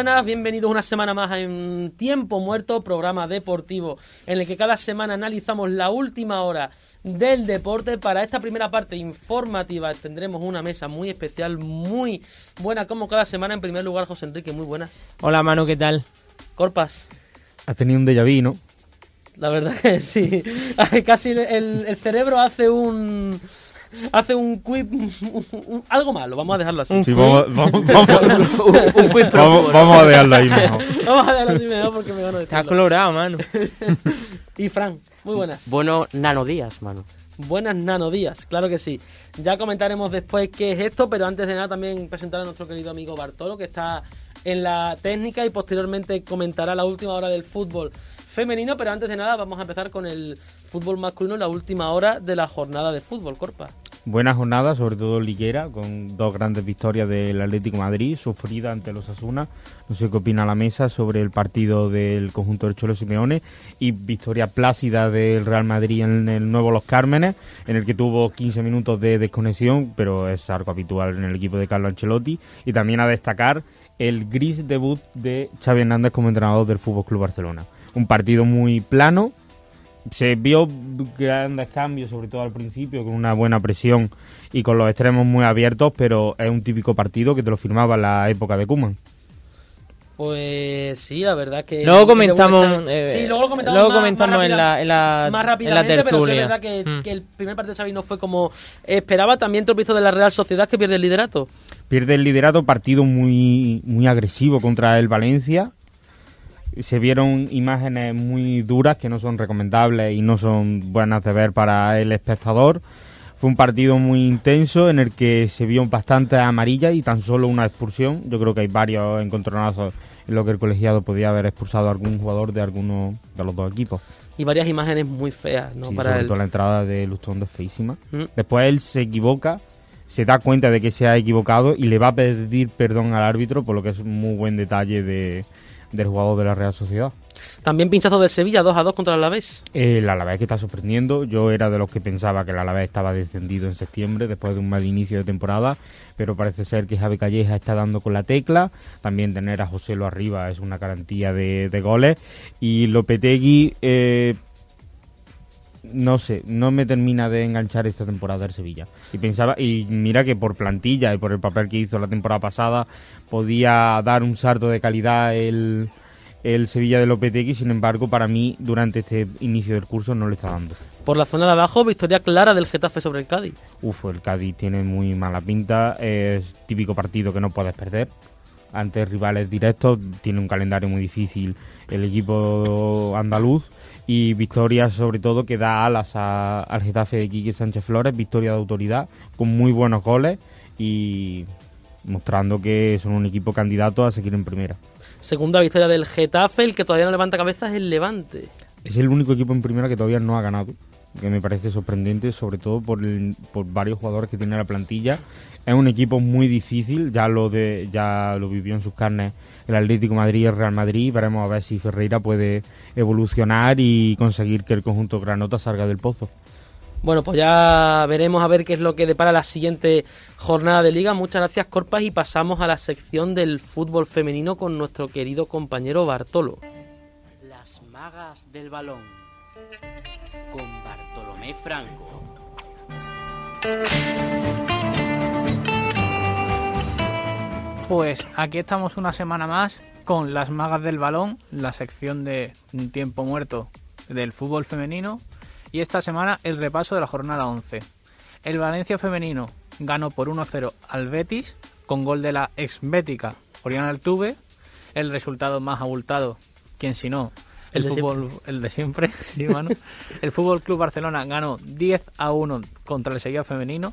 buenas, bienvenidos una semana más en Tiempo Muerto, programa deportivo en el que cada semana analizamos la última hora del deporte. Para esta primera parte informativa tendremos una mesa muy especial, muy buena como cada semana. En primer lugar, José Enrique, muy buenas. Hola Manu, ¿qué tal? Corpas. Has tenido un déjà vu, ¿no? La verdad que sí. Casi el, el cerebro hace un hace un quiz, algo malo, vamos a dejarlo así. Sí, vamos, vamos, vamos, un, quiz vamos, vamos, a dejarlo ahí mejor. vamos a dejarlo así mejor porque me van a decir. Está colorado, mano. y Fran, muy buenas. Buenos nanodías, mano. Buenas nanodías, claro que sí. Ya comentaremos después qué es esto, pero antes de nada también presentar a nuestro querido amigo Bartolo, que está en la técnica y posteriormente comentará la última hora del fútbol femenino, pero antes de nada vamos a empezar con el fútbol masculino, la última hora de la jornada de fútbol, Corpa. Buena jornada, sobre todo liguera, con dos grandes victorias del Atlético Madrid, sufrida ante los Asuna. No sé qué opina la mesa sobre el partido del conjunto del Cholo Simeone y victoria plácida del Real Madrid en el nuevo Los Cármenes, en el que tuvo 15 minutos de desconexión, pero es algo habitual en el equipo de Carlo Ancelotti. Y también a destacar el gris debut de Xavi Hernández como entrenador del Fútbol Club Barcelona un partido muy plano. Se vio grandes cambios, sobre todo al principio, con una buena presión y con los extremos muy abiertos, pero es un típico partido que te lo firmaba en la época de Kuman. Pues sí, la verdad que... Luego comentamos, eh, sí, luego lo comentamos, luego comentamos en, la, en, la, más rápidamente, pero es verdad que, mm. que, el primer partido de Xavi no fue como esperaba. También tropiezo de la Real Sociedad que pierde el liderato. Pierde el liderato, partido muy, muy agresivo contra el Valencia se vieron imágenes muy duras que no son recomendables y no son buenas de ver para el espectador. Fue un partido muy intenso en el que se vio bastante amarilla y tan solo una expulsión. Yo creo que hay varios encontronazos en lo que el colegiado podía haber expulsado a algún jugador de alguno de los dos equipos. Y varias imágenes muy feas, ¿no? para sobre todo la entrada de Lustón es feísima. Mm. Después él se equivoca, se da cuenta de que se ha equivocado y le va a pedir perdón al árbitro, por lo que es un muy buen detalle de, del jugador de la Real Sociedad. También pinchazo del Sevilla, 2 a 2 contra el Alavés. El Alavés que está sorprendiendo. Yo era de los que pensaba que el Alavés estaba descendido en septiembre después de un mal inicio de temporada, pero parece ser que Javi Calleja está dando con la tecla. También tener a José Lo arriba es una garantía de, goles. Y Lopetegui, eh, no sé, no me termina de enganchar esta temporada el Sevilla. Y pensaba, y mira que por plantilla y por el papel que hizo la temporada pasada, podía dar un salto de calidad el, el Sevilla de Lopetegui, sin embargo, para mí, durante este inicio del curso no le está dando. Por la zona de abajo, victoria clara del Getafe sobre el Cádiz. Uf, el Cádiz tiene muy mala pinta, es típico partido que no puedes perder ante rivales directos, tiene un calendario muy difícil el equipo andaluz y victoria sobre todo que da alas al Getafe de Quique Sánchez Flores, victoria de autoridad con muy buenos goles y mostrando que son un equipo candidato a seguir en primera. Segunda victoria del Getafe, el que todavía no levanta cabeza es el Levante. Es el único equipo en primera que todavía no ha ganado, que me parece sorprendente, sobre todo por, por varios jugadores que tiene la plantilla es un equipo muy difícil, ya lo de ya lo vivió en sus carnes el Atlético Madrid y el Real Madrid. Veremos a ver si Ferreira puede evolucionar y conseguir que el conjunto Granota salga del pozo. Bueno, pues ya veremos a ver qué es lo que depara la siguiente jornada de liga. Muchas gracias, Corpas, y pasamos a la sección del fútbol femenino con nuestro querido compañero Bartolo. Las magas del balón con Bartolomé Franco. Pues aquí estamos una semana más con las magas del balón, la sección de tiempo muerto del fútbol femenino. Y esta semana el repaso de la jornada 11. El Valencia femenino ganó por 1-0 al Betis con gol de la ex bética Oriana Altuve. El resultado más abultado, quien si no, el, fútbol, el de siempre, sí, El Fútbol Club Barcelona ganó 10 a 1 contra el Sevilla femenino.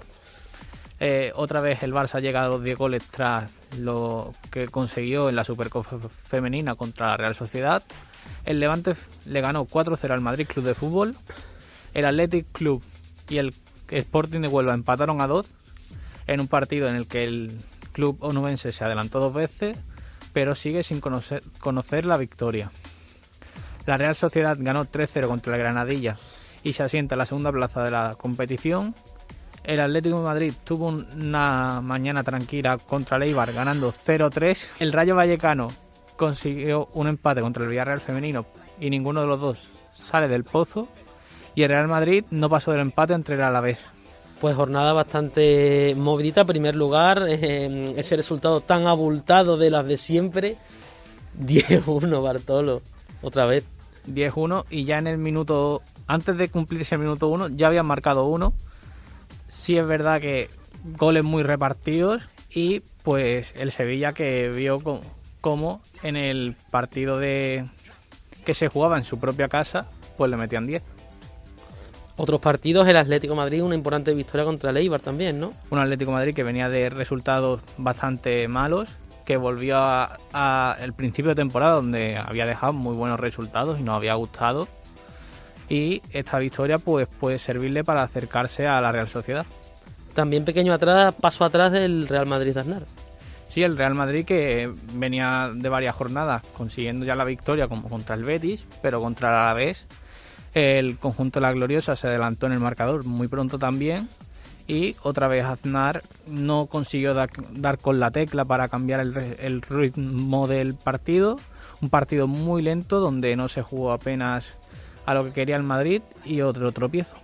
Eh, otra vez el Barça llega a los 10 goles tras lo que consiguió en la Supercopa femenina contra la Real Sociedad. El Levante le ganó 4-0 al Madrid Club de Fútbol. El Athletic Club y el Sporting de Huelva empataron a 2 en un partido en el que el club onubense se adelantó dos veces, pero sigue sin conocer, conocer la victoria. La Real Sociedad ganó 3-0 contra la Granadilla y se asienta en la segunda plaza de la competición El Atlético de Madrid tuvo una mañana tranquila contra el Eibar ganando 0-3. El Rayo Vallecano consiguió un empate contra el Villarreal femenino y ninguno de los dos sale del pozo. Y el Real Madrid no pasó del empate entre el Alavés. Pues jornada bastante movidita. Primer lugar, eh, ese resultado tan abultado de las de siempre. 10-1 Bartolo, otra vez. 10-1 y ya en el minuto, antes de cumplirse el minuto 1, ya habían marcado uno. Sí es verdad que goles muy repartidos y pues el Sevilla que vio como en el partido de que se jugaba en su propia casa, pues le metían 10. Otros partidos, el Atlético Madrid, una importante victoria contra el Eibar también, ¿no? Un Atlético Madrid que venía de resultados bastante malos, que volvió a, el principio de temporada donde había dejado muy buenos resultados y nos había gustado. Y esta victoria pues puede servirle para acercarse a la Real Sociedad. También pequeño atrás, paso atrás del Real Madrid de Aznar. Sí, el Real Madrid que venía de varias jornadas consiguiendo ya la victoria como contra el Betis, pero contra el Alavés el conjunto de la Gloriosa se adelantó en el marcador muy pronto también y otra vez Aznar no consiguió dar, con la tecla para cambiar el, ritmo del partido. Un partido muy lento donde no se jugó apenas a lo que quería el Madrid y otro tropiezo.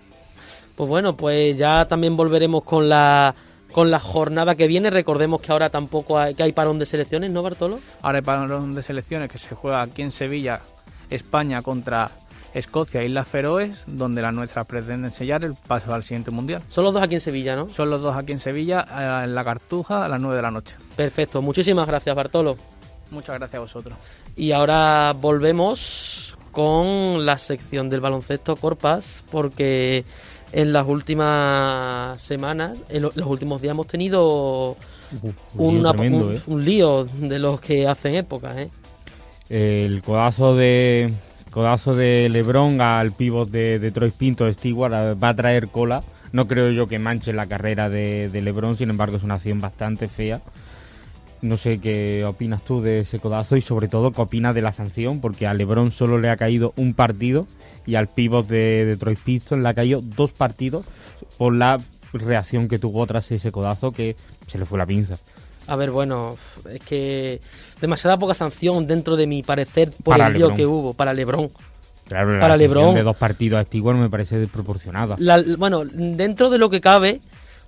Pues bueno, pues ya también volveremos con la con la jornada que viene. Recordemos que ahora tampoco hay, que hay parón de selecciones, ¿no, Bartolo? Ahora hay parón de selecciones que se juega aquí en Sevilla, España contra Escocia Islas Feroes, donde las nuestras pretenden sellar el paso al siguiente mundial. Son los dos aquí en Sevilla, ¿no? Son los dos aquí en Sevilla, eh, en la Cartuja, a las 9 de la noche. Perfecto, muchísimas gracias Bartolo. Muchas gracias a vosotros. Y ahora volvemos con la sección del baloncesto Corpas, porque en las últimas semanas, en los últimos días hemos tenido un, ¿eh? un, lío de los que hacen época. ¿eh? El codazo de codazo de Lebron al pívot de Detroit Pinto Stewart va a traer cola. No creo yo que manche la carrera de, Lebron, sin embargo es una acción bastante fea. No sé qué opinas tú de ese codazo y sobre todo qué opinas de la sanción, porque a Lebron solo le ha caído un partido y al pívot de Detroit Pistons le ha caído dos partidos por la reacción que tuvo tras ese codazo que se le fue la pinza. A ver, bueno, es que demasiada poca sanción dentro de mi parecer por el lío que hubo para LeBron. Claro, para la LeBron de dos partidos a Stewart me parece desproporcionada. bueno, dentro de lo que cabe,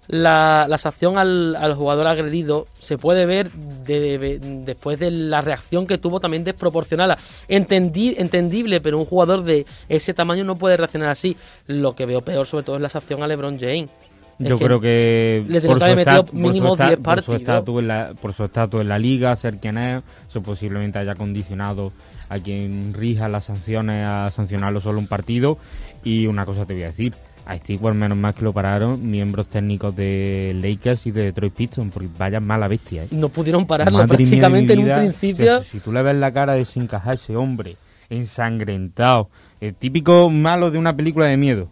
la, la sanción al, al, jugador agredido se puede ver después de la reacción que tuvo también desproporcionada. Entendí, entendible, pero un jugador de ese tamaño no puede reaccionar así. Lo que veo peor sobre todo es la sanción a LeBron James. Yo creo que por su, estatus en la, por su estatus en la liga, ser quien es, eso posiblemente haya condicionado a quien rija las sanciones a sancionarlo solo un partido. Y una cosa te voy a decir, a Stewart menos mal que lo pararon miembros técnicos de Lakers y de Detroit Pistons, porque vaya mala bestia. ¿eh? No pudieron pararlo prácticamente en un principio. Si, tú le ves la cara de sin ese hombre, ensangrentado, el típico malo de una película de miedo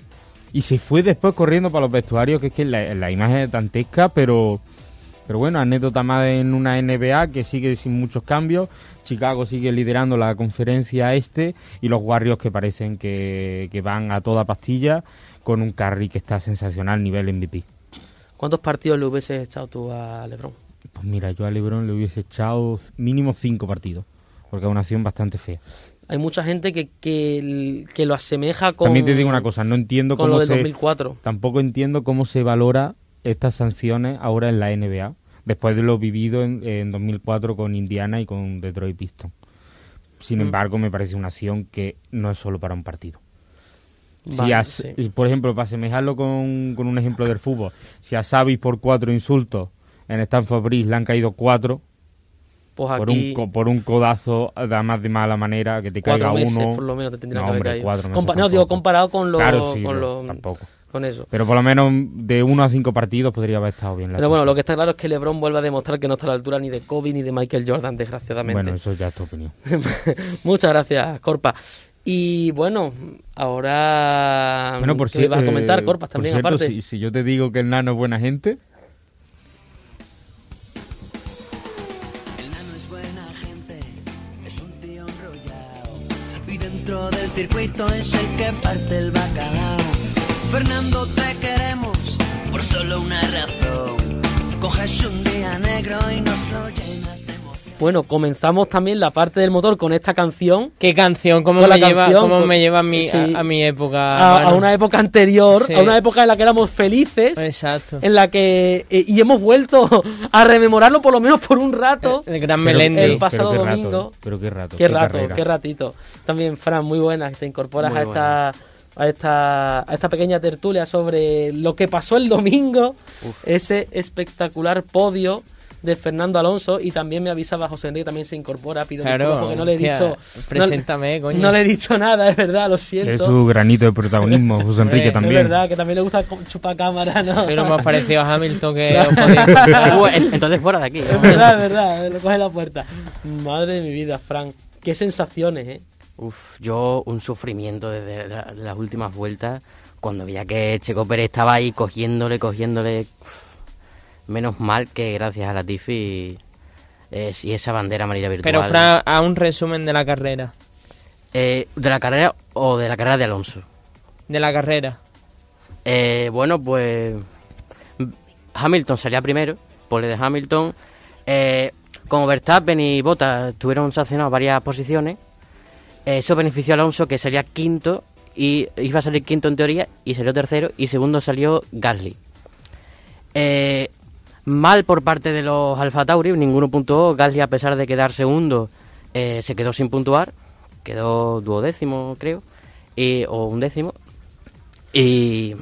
y se fue después corriendo para los vestuarios, que es que la, imagen es dantesca, pero, pero bueno, anécdota más en una NBA que sigue sin muchos cambios. Chicago sigue liderando la conferencia este y los Warriors que parecen que, van a toda pastilla con un carry que está sensacional nivel MVP. ¿Cuántos partidos le hubieses echado tú a LeBron? Pues mira, yo a LeBron le hubiese echado mínimo cinco partidos, porque es una acción bastante fea. Hay mucha gente que, que, lo asemeja con. También te digo una cosa, no entiendo cómo lo se. 2004. Tampoco entiendo cómo se valora estas sanciones ahora en la NBA, después de lo vivido en, en 2004 con Indiana y con Detroit Pistons. Sin mm. embargo, me parece una acción que no es solo para un partido. Si Por ejemplo, para asemejarlo con, con un ejemplo del fútbol, si a Savis por cuatro insultos en Stanford Bridge le han caído cuatro, pues por, un, por un codazo, además de mala manera, que te caiga uno. por lo menos te no, que hombre, Cuatro meses no, digo, comparado con los. Claro, sí, con tampoco. Con eso. Pero por lo menos de uno a cinco partidos podría haber estado bien. La Pero bueno, lo que está claro es que LeBron vuelve a demostrar que no está a la altura ni de Kobe ni de Michael Jordan, desgraciadamente. Bueno, eso ya es tu opinión. Muchas gracias, Corpa. Y bueno, ahora. Bueno, por ¿qué a comentar, eh, Corpa, también, por cierto, Si, si yo te digo que el nano es buena gente. del circuito es el que parte el bacalao. Fernando, te queremos, por solo una razón. Coges un día negro y nos lo llenas. Bueno, comenzamos también la parte del motor con esta canción. ¿Qué canción? ¿Cómo, me, la lleva, canción, cómo con- me lleva a mi, sí. a, a mi época? A, una época anterior, Sí. a una época en la que éramos felices, Exacto. en la que eh, y hemos vuelto a rememorarlo por lo menos por un rato. El gran Pero- Melendi. el pasado pero qué domingo. rato, pero qué rato. Qué rato, carrera. qué ratito. También, Fran, muy buena, que te incorporas Muy a esta, a esta a esta pequeña tertulia sobre lo que pasó el domingo, ese espectacular podio de Fernando Alonso y también me avisaba José Enrique también se incorpora pido Claro, disculpas porque no le he dicho preséntame, no, coño. no le he dicho nada es verdad lo Es siento su granito de protagonismo, José Enrique Es también. es verdad que también le gusta chupar cámara no Soy lo más parecido a Hamilton que Eh, bueno, Entonces fuera de aquí. es verdad es verdad lo coge la puerta madre de mi vida Fran qué sensaciones eh Uf, yo un sufrimiento desde la- las últimas vueltas cuando veía que Checo Pérez estaba ahí cogiéndole, cogiéndole. uf, menos mal que gracias a la Tifi eh, y esa bandera amarilla virtual. Pero, Fran, a un resumen de la carrera. Eh, ¿De la carrera o de la carrera de Alonso? De la carrera. Eh, bueno, pues Hamilton salía primero, pole de Hamilton. Eh, como Verstappen y Bottas tuvieron sancionados varias posiciones, eh, eso benefició a Alonso que salía quinto y iba a salir quinto en teoría y salió tercero y segundo salió Gasly. Eh, mal por parte de los Alfa Tauri, ninguno puntuó. Gasly a pesar de quedar segundo eh, se quedó sin puntuar, quedó duodécimo creo, y, o undécimo. Y,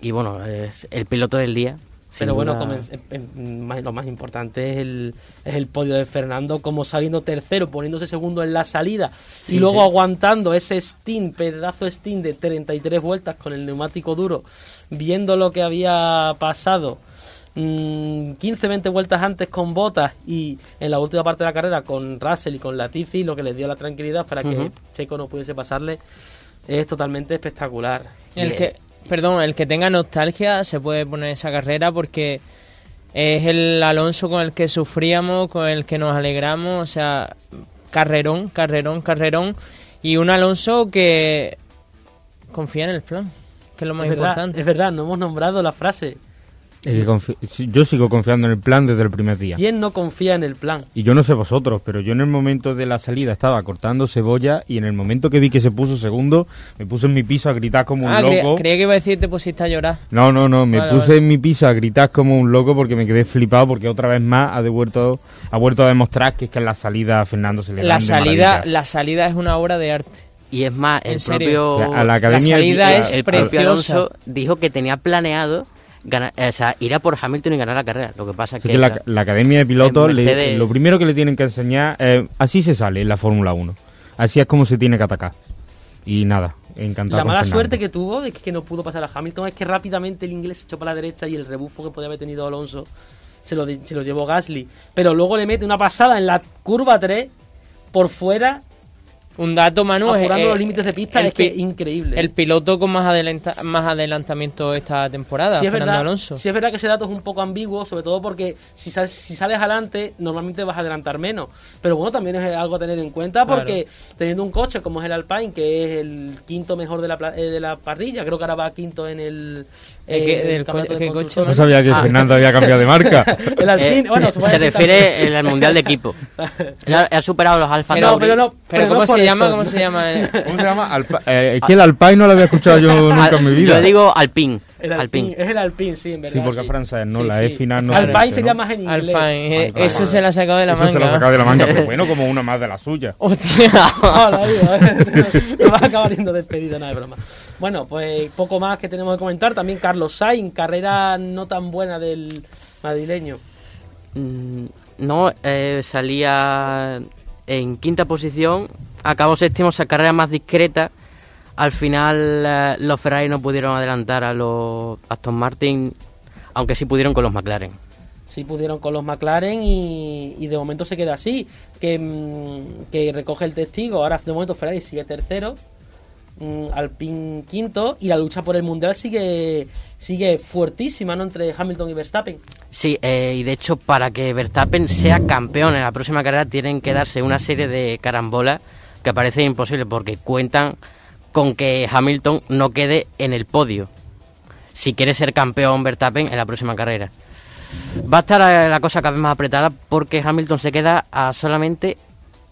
y bueno, es el piloto del día. Pero bueno, em- más- lo más importante es el, es el podio de Fernando, como saliendo tercero, poniéndose segundo en la salida y luego sí. aguantando ese stint, pedazo de stint de 33 vueltas con el neumático duro, viendo lo que había pasado. 15-20 vueltas antes con botas y en la última parte de la carrera con Russell y con Latifi, lo que les dio la tranquilidad para que Ujú. Checo no pudiese pasarle, es totalmente espectacular. El que, perdón, el que tenga nostalgia se puede poner esa carrera porque es el Alonso con el que sufríamos, con el que nos alegramos, o sea, carrerón, carrerón, carrerón. Y un Alonso que confía en el plan, que es lo más es, verdad, importante. es verdad, no hemos nombrado la frase. Yo sigo confiando en el plan desde el primer día. ¿Quién no confía en el plan? Y yo no sé vosotros, pero yo en el momento de la salida estaba cortando cebolla y en el momento que vi que se puso segundo, me puse en mi piso a gritar como un Ah, cre- loco. creía que iba a decir te pusiste a llorar. No, no, no, me Vale, puse vale. en mi piso a gritar como un loco porque me quedé flipado porque otra vez más ha devuelto, ha vuelto a demostrar que es que en la salida a Fernando se le La salida, maravilla. la salida es una obra de arte. Y es más, ¿En el serio? propio, A la academia La salida es el propio preciosa. Alonso dijo que tenía planeado ganar, o sea, ir a por Hamilton y ganar la carrera. Lo que pasa Así que, que la, la academia de pilotos, Mercedes- lo primero que le tienen que enseñar, es así se sale en la Fórmula 1. Así es como se tiene que atacar. Y nada, encantado. La mala Fernando. suerte que tuvo de que no pudo pasar a Hamilton es que rápidamente el inglés se echó para la derecha y el rebufo que podía haber tenido Alonso se lo, se lo llevó Gasly. Pero luego le mete una pasada en la curva 3 por fuera, Un dato, Manu, es los límites de pista, es que increíble. El piloto con más, adelanta- más adelantamiento esta temporada, Sí es, Fernando verdad, Alonso. sí es verdad que ese dato es un poco ambiguo, sobre todo porque si, sal- si sales adelante, normalmente vas a adelantar menos. Pero bueno, también es algo a tener en cuenta porque teniendo un coche como es el Alpine, que es el quinto mejor de la, eh, de la parrilla, creo que ahora va quinto en el. ¿El eh, del co- de coche. No sabía que Ah. Fernando había cambiado de marca. El Alpine, eh, bueno, se refiere al mundial de equipo. Ha superado los Alfa Pero, Tauri. pero no, Pero, no ¿cómo se llama? ¿Cómo se llama? eh? ¿Cómo se llama? Alpa- eh, es que el Alpine no lo había escuchado yo nunca en mi vida. Yo digo Alpine. El Alpine, es el Alpine, sí, en verdad. Sí, porque es francés, ¿no? La E final no Alpine parece, sería ¿no? más en inglés. Alpine, eh, Alpine. eso se la ha sacado de la Eso se lo manga. sacaba de la manga, pero bueno, como una más de la suya. Hostia. Digo, no vas a acabar yendo despedido, nada de broma. Bueno, pues poco más que tenemos que comentar. También Carlos Sainz, carrera no tan buena del madrileño. Mm, No, eh, salía en quinta posición, acabó séptimo, esa carrera más discreta. Al final eh, los Ferrari no pudieron adelantar a los Aston Martin, aunque sí pudieron con los McLaren. Sí pudieron con los McLaren y, y de momento se queda así. Que, mm, que recoge el testigo. Ahora de momento Ferrari sigue tercero. mm, Alpine quinto. Y la lucha por el mundial sigue sigue fuertísima, ¿no? Entre Hamilton y Verstappen. Sí, eh, y de hecho para que Verstappen sea campeón en la próxima carrera tienen que darse una serie de carambolas que parece imposible porque cuentan con que Hamilton no quede en el podio. si quiere ser campeón Verstappen en la próxima carrera. Va a estar la cosa cada vez más apretada porque Hamilton se queda a solamente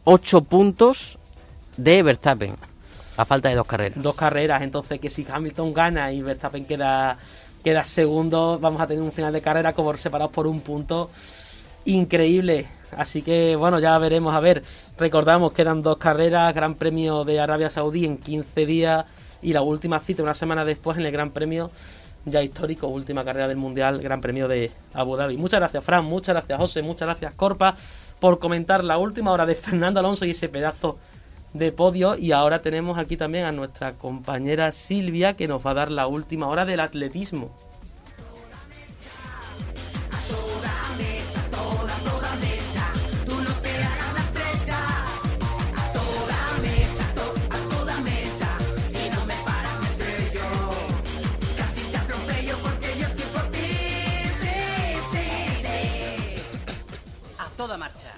8 puntos de Verstappen, a falta de dos carreras. Dos carreras, entonces que si Hamilton gana y Verstappen queda, queda segundo, vamos a tener un final de carrera como separados por un punto increíble. Así que bueno, ya veremos. A ver, recordamos que eran dos carreras, Gran Premio de Arabia Saudí en 15 días y la última cita una semana después en el Gran Premio ya histórico, última carrera del Mundial, Gran Premio de Abu Dhabi. Muchas gracias, Fran, muchas gracias, José, muchas gracias, Corpa, por comentar la última hora de Fernando Alonso y ese pedazo de podio. Y ahora tenemos aquí también a nuestra compañera Silvia, que nos va a dar la última hora del atletismo. Toda marcha,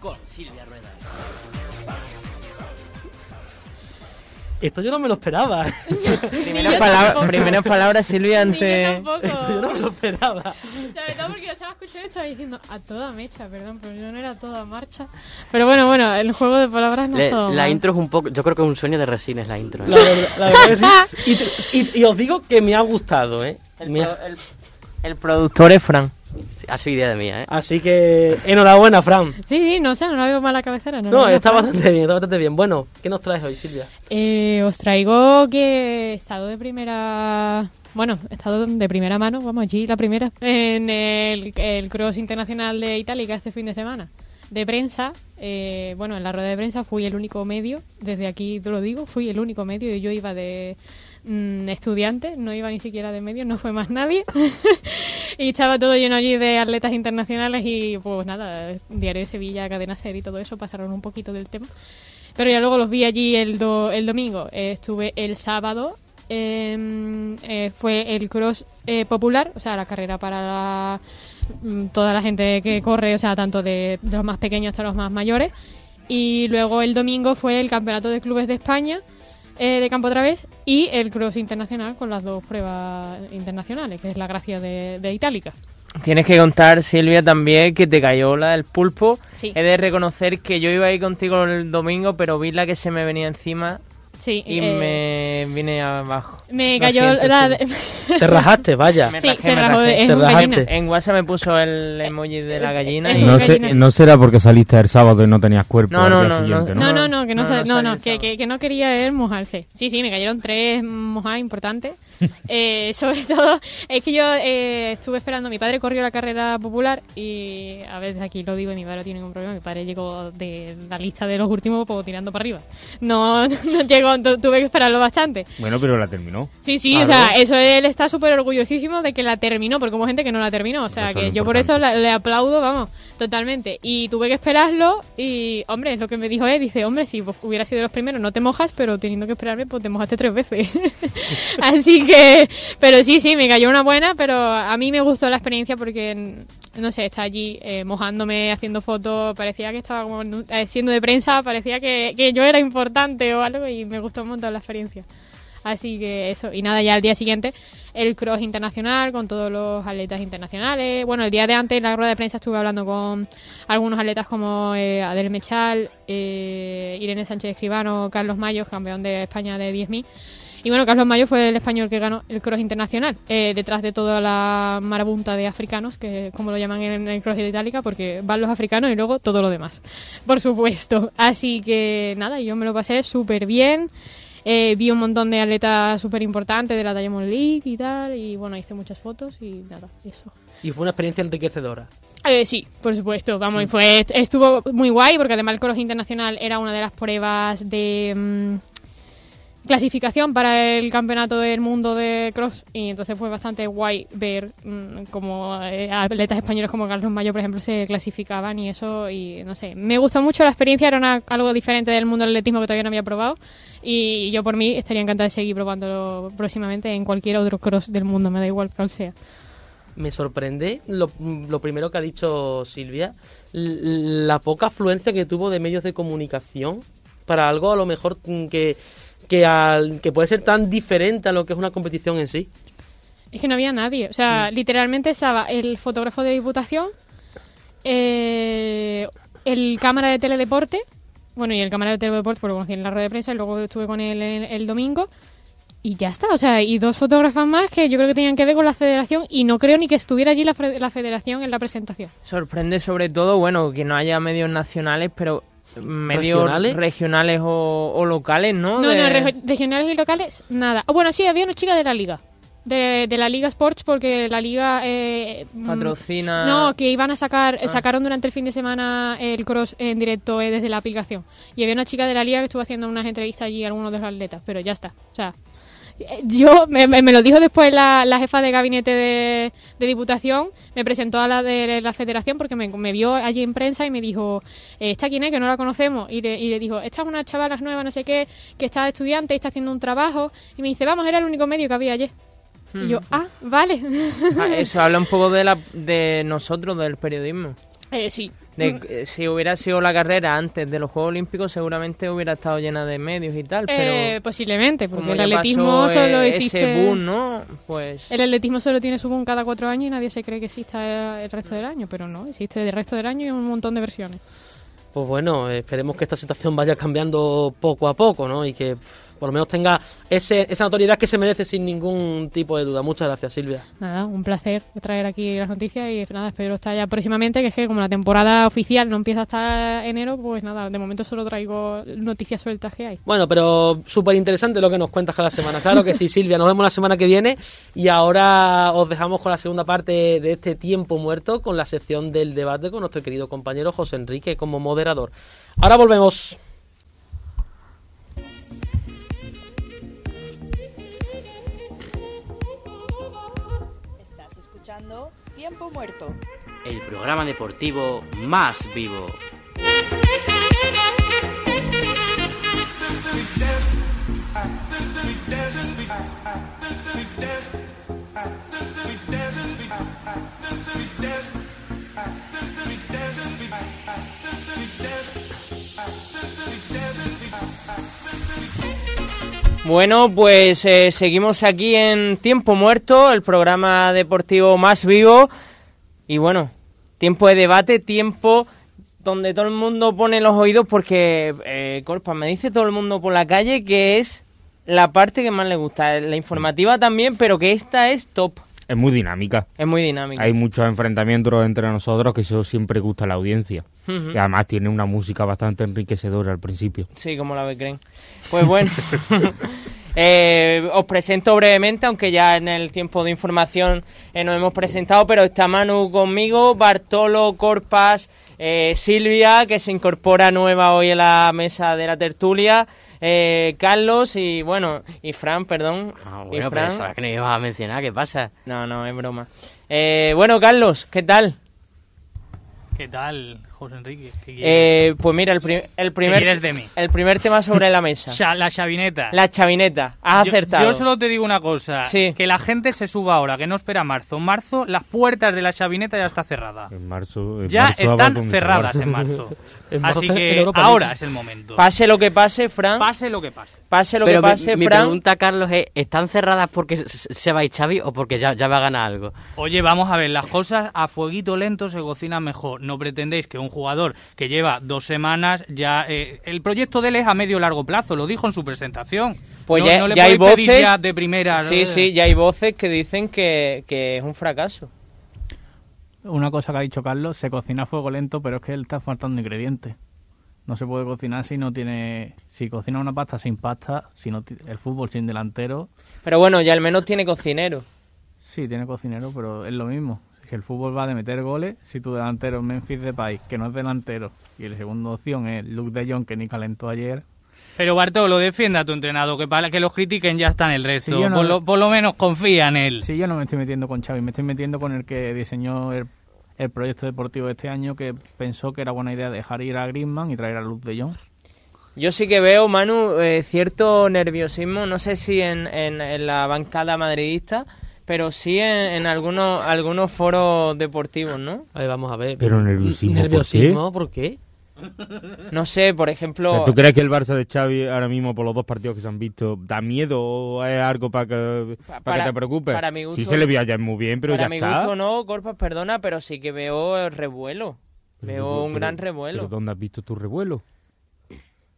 con Silvia Rueda. Esto yo no me lo esperaba. Primeras palabras, primeras palabras, Silvia, yo ante... tampoco. Esto yo no me lo esperaba. Sobre todo porque lo estaba escuchando y estaba diciendo a toda mecha, perdón, pero yo no era a toda marcha. Pero bueno, bueno, el juego de palabras no Le- es todo la mal. intro es un poco, yo creo que es un sueño de resines la intro. ¿eh? La verdad, la verdad que sí. Y, y- y os digo que me ha gustado, ¿eh? El, Me ha- pro- el- el productor es Fran. Ha sido idea de mía, ¿eh? Así que enhorabuena, Fran. Sí, sí, no sé, no la veo mal la cabecera. No, está bastante bien, está bastante bien. Bueno, ¿qué nos traes hoy, Silvia? Eh, os traigo que he estado de primera... Bueno, he estado de primera mano, vamos, allí la primera, en el, el Cross Internacional de Itálica este fin de semana. De prensa, eh, bueno, en la rueda de prensa fui el único medio, desde aquí te lo digo, fui el único medio y yo iba de mm, estudiante, no iba ni siquiera de medio, no fue más nadie. y estaba todo lleno allí de atletas internacionales y pues nada, Diario de Sevilla, Cadena Ser y todo eso pasaron un poquito del tema. Pero ya luego los vi allí el, do- el domingo. Eh, estuve el sábado. eh, eh, fue el cross eh, popular, o sea, la carrera para la- mm, toda la gente que corre, o sea, tanto de, los más pequeños hasta los más mayores. Y luego el domingo fue el campeonato de clubes de España de campo otra y el cross internacional con las dos pruebas internacionales, que es la gracia de, de Itálica. Tienes que contar, Silvia, también que te cayó la del pulpo. Sí. He de reconocer que yo iba ahí contigo el domingo, pero vi la que se me venía encima Sí, y eh, me vine abajo. me Lo cayó siento, la... Te rajaste, vaya. Me sí, rajé, se me rajó, es Te rajaste. En WhatsApp me puso el emoji de la gallina Es y... No, sé- no será porque saliste el sábado y no tenías cuerpo No, al no, día no, siguiente, ¿no? No, no, no, que no, que no quería él mojarse. Sí, sí, me cayeron tres mojadas importantes. Eh, sobre todo, es que yo eh, estuve esperando, mi padre corrió la carrera popular y a veces aquí lo digo y mi padre no tiene ningún problema, mi padre llegó de la lista de los últimos pues, tirando para arriba. No, no llegó, tu- tuve que esperarlo bastante. Bueno, pero la terminó. Sí, sí, Claro. o sea, eso él está súper orgullosísimo de que la terminó, porque hubo gente que no la terminó. O sea, Eso que yo por eso la- le aplaudo, vamos, totalmente. Y tuve que esperarlo y, hombre, es lo que me dijo él, dice, hombre, si pues, hubiera sido de los primeros no te mojas, pero teniendo que esperarme, pues te mojaste tres veces. Así que, pero sí, sí, me cayó una buena, pero a mí me gustó la experiencia porque, no sé, está allí eh, mojándome, haciendo fotos, parecía que estaba como eh, siendo de prensa, parecía que, que yo era importante o algo y me gustó un montón la experiencia. Así que eso, y nada, ya al día siguiente el cross internacional con todos los atletas internacionales. Bueno, el día de antes en la rueda de prensa estuve hablando con algunos atletas como eh, Adel Mechal, eh, Irene Sánchez Escribano, Carlos Mayo, campeón de España de 10.000. Y bueno, Carlos Mayo fue el español que ganó el cross internacional, eh, detrás de toda la marabunta de africanos, que como lo llaman en el cross de Itálica, porque van los africanos y luego todo lo demás, por supuesto. Así que nada, yo me lo pasé súper bien. Eh, vi un montón de atletas súper importantes de la Diamond League y tal, y bueno, hice muchas fotos y nada, eso. Y fue una experiencia enriquecedora. Eh, sí, por supuesto, vamos, y fue, estuvo muy guay porque además el cross internacional era una de las pruebas de mm, clasificación para el campeonato del mundo de cross y entonces fue bastante guay ver mm, como eh, atletas españoles como Carlos Mayo, por ejemplo, se clasificaban y eso y no sé, me gustó mucho la experiencia, era una- algo diferente del mundo del atletismo que todavía no había probado y yo por mí estaría encantada de seguir probándolo próximamente en cualquier otro cross del mundo, me da igual cuál sea. Me sorprende lo, lo primero que ha dicho Silvia, la poca afluencia que tuvo de medios de comunicación para algo a lo mejor mm, que, que, al- que puede ser tan diferente a lo que es una competición en sí. Es que no había nadie. O sea, literalmente estaba el fotógrafo de Diputación, eh, el cámara de Teledeporte, bueno, y el cámara de Teledeporte, porque lo conocí en la rueda de prensa, y luego estuve con él el, el domingo, y ya está. O sea, y dos fotógrafas más que yo creo que tenían que ver con la federación, y no creo ni que estuviera allí la, la federación en la presentación. Sorprende sobre todo, bueno, que no haya medios nacionales, pero medios ¿Regionales? regionales, o, o locales, ¿no? No, De- no, reg- regionales y locales, nada. Ah, bueno, sí, había una chica de la liga. De, de la Liga Sports, porque la liga... eh, mm, Patrocina... No, que iban a sacar, Ah. sacaron durante el fin de semana el cross en directo eh, desde la aplicación. Y había una chica de la liga que estuvo haciendo unas entrevistas allí a algunos de los atletas, pero ya está. O sea, yo, me, me- me lo dijo después la, la jefa de gabinete de, de diputación, me presentó a la de la federación porque me, me vio allí en prensa y me dijo, eh, ¿esta quién es? Que no la conocemos. Y le, y le dijo, esta es una chavala nueva, no sé qué, que está estudiante y está haciendo un trabajo. Y me dice, vamos, era el único medio que había ayer. Y yo, ah, vale. Ah, Eso habla un poco de, la, de nosotros, del periodismo. Eh, sí. De, eh, si hubiera sido la carrera antes de los Juegos Olímpicos, seguramente hubiera estado llena de medios y tal, pero... Eh, posiblemente, porque el atletismo pasó, solo eh, existe. Ese boom, ¿no? Pues... El atletismo solo tiene su boom cada cuatro años y nadie se cree que exista el resto del año, pero no, existe el resto del año y un montón de versiones. Pues bueno, esperemos que esta situación vaya cambiando poco a poco, ¿no? Y que pff, por lo menos tenga ese, esa notoriedad que se merece sin ningún tipo de duda. Muchas gracias, Silvia. Nada, un placer traer aquí las noticias y nada, espero estar ya próximamente, que es que como la temporada oficial no empieza hasta enero, pues nada, de momento solo traigo noticias sueltas que hay. Bueno, pero súper interesante lo que nos cuentas cada semana. Claro que sí, Silvia. Nos vemos la semana que viene. Y ahora os dejamos con la segunda parte de este tiempo muerto, con la sección del debate con nuestro querido compañero José Enrique como moderador. Ahora volvemos. Muerto. El programa deportivo más vivo. Bueno, pues eh, seguimos aquí en Tiempo Muerto, el programa deportivo más vivo. Y bueno, tiempo de debate, tiempo donde todo el mundo pone los oídos porque, eh, Corpa, me dice todo el mundo por la calle que es la parte que más le gusta. La informativa también, pero que esta es top. Es muy dinámica. Es muy dinámica. Hay muchos enfrentamientos entre nosotros que eso siempre gusta a la audiencia. Y además tiene una música bastante enriquecedora al principio. Sí, como la creen. Pues bueno, eh, os presento brevemente, aunque ya en el tiempo de información eh, nos hemos presentado, pero está Manu conmigo, Bartolo, Corpas, eh, Silvia, que se incorpora nueva hoy a la mesa de la tertulia, eh, Carlos y bueno, y Fran, perdón. Ah, y bueno, pero Fran. es que no ibas a mencionar, ¿qué pasa? No, no, es broma. Eh, bueno, Carlos, ¿qué tal? ¿Qué tal, José Enrique? ¿Qué quieres? Eh, pues mira, el, pri- el primer quieres de mí? el primer tema sobre la mesa. Cha- la chavineta. La chavineta. Has Yo- acertado. Yo, solo te digo una cosa. Sí. Que la gente se suba ahora, que no espera marzo. En marzo, las puertas de la chavineta ya está cerrada. En marzo. en Ya marzo están cerradas en marzo. En marzo Así que Europa ahora es el momento. Pase lo que pase, Fran. Pase lo que pase. Pase lo Pero que mi- pase, mi, Fran. pregunta, Carlos, es: ¿están cerradas porque se se va Xavi o porque ya, ya va a ganar algo? Oye, vamos a ver, las cosas a fueguito lento se cocinan mejor. No pretendéis que un jugador que lleva dos semanas ya... eh, el proyecto de él es a medio largo plazo, lo dijo en su presentación. Pues no, ya, no le ya hay podéis pedir voces. ya de primera... Sí, sí, ya hay voces que dicen que, que es un fracaso. Una cosa que ha dicho Carlos, se cocina a fuego lento, pero es que él está faltando ingredientes. No se puede cocinar si no tiene... Si cocina una pasta sin pasta, si no el fútbol sin delantero, Pero bueno, ya al menos tiene cocinero. sí, tiene cocinero, pero es lo mismo. Si el fútbol va de meter goles, si tu delantero es Memphis Depay, que no es delantero, y la segunda opción es Luke de Jong, que ni calentó ayer... Pero Bartolo, defienda a tu entrenador, que para que los critiquen ya está en el resto. No- por, lo, por lo menos confía en él. Sí, yo no me estoy metiendo con Xavi, me estoy metiendo con el que diseñó el, el proyecto deportivo de este año, que pensó que era buena idea dejar ir a Griezmann y traer a Luz de Jong. Yo sí que veo, Manu, eh, cierto nerviosismo, no sé si en, en- en la bancada madridista, pero sí en, en algunos, algunos foros deportivos, ¿no? A ver, vamos a ver. Pero nerviosismo, ¿por ¿Nerviosismo? ¿Por qué? No sé, por O ejemplo... sea, ¿Tú crees que el Barça de Xavi ahora mismo, por los dos partidos que se han visto, da miedo o es algo para que, Pa- para que para- te preocupes? para mi gusto- sí se le veía ya muy bien, pero para ya mi está. gusto no, Corpas, perdona, pero sí que veo revuelo. Pero- Veo un pero- gran revuelo. ¿Pero dónde has visto tu revuelo?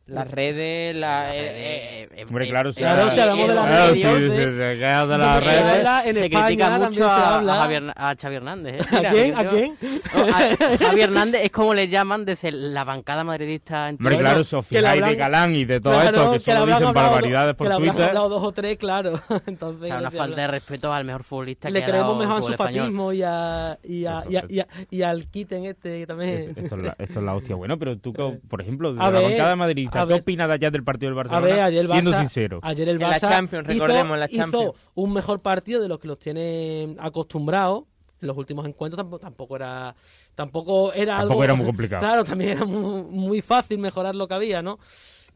Las redes, la... Eh, eh, Hombre, eh, claro, eh, si Claro, si hablamos de las Claro, redes, sí, ¿eh? se queda de las se redes. habla en se España critica mucho se a, a Javier, a Xavi Hernández. ¿eh? ¿A Mira, quién? yo- ¿A quién? No, a- Javi Hernández es como le llaman desde la bancada madridista. en Hombre, claro, si que le fijáis de Galán y de todo Claro, esto, que le solo dicen barbaridades por que le Twitter. hablado dos o tres, claro. Entonces, O sea, una se falta habla. de respeto al mejor futbolista Le que ha creemos mejor a su fatismo y, a, y, a, y, a- y, a- y al Kitten este que también. Esto es, la, esto es la hostia. Bueno, pero tú, por ejemplo, de A la bancada a ¿qué ver. opinas de allá del partido del A Barcelona? ver, ayer el Siendo Barça, sincero. ayer el En la Barça Champions, hizo- recordemos, en la hizo Champions. un mejor partido de los que los tiene acostumbrados en los últimos encuentros tampoco, tampoco era tampoco era Tampoco algo era muy complicado. claro también era muy, muy fácil mejorar lo que había no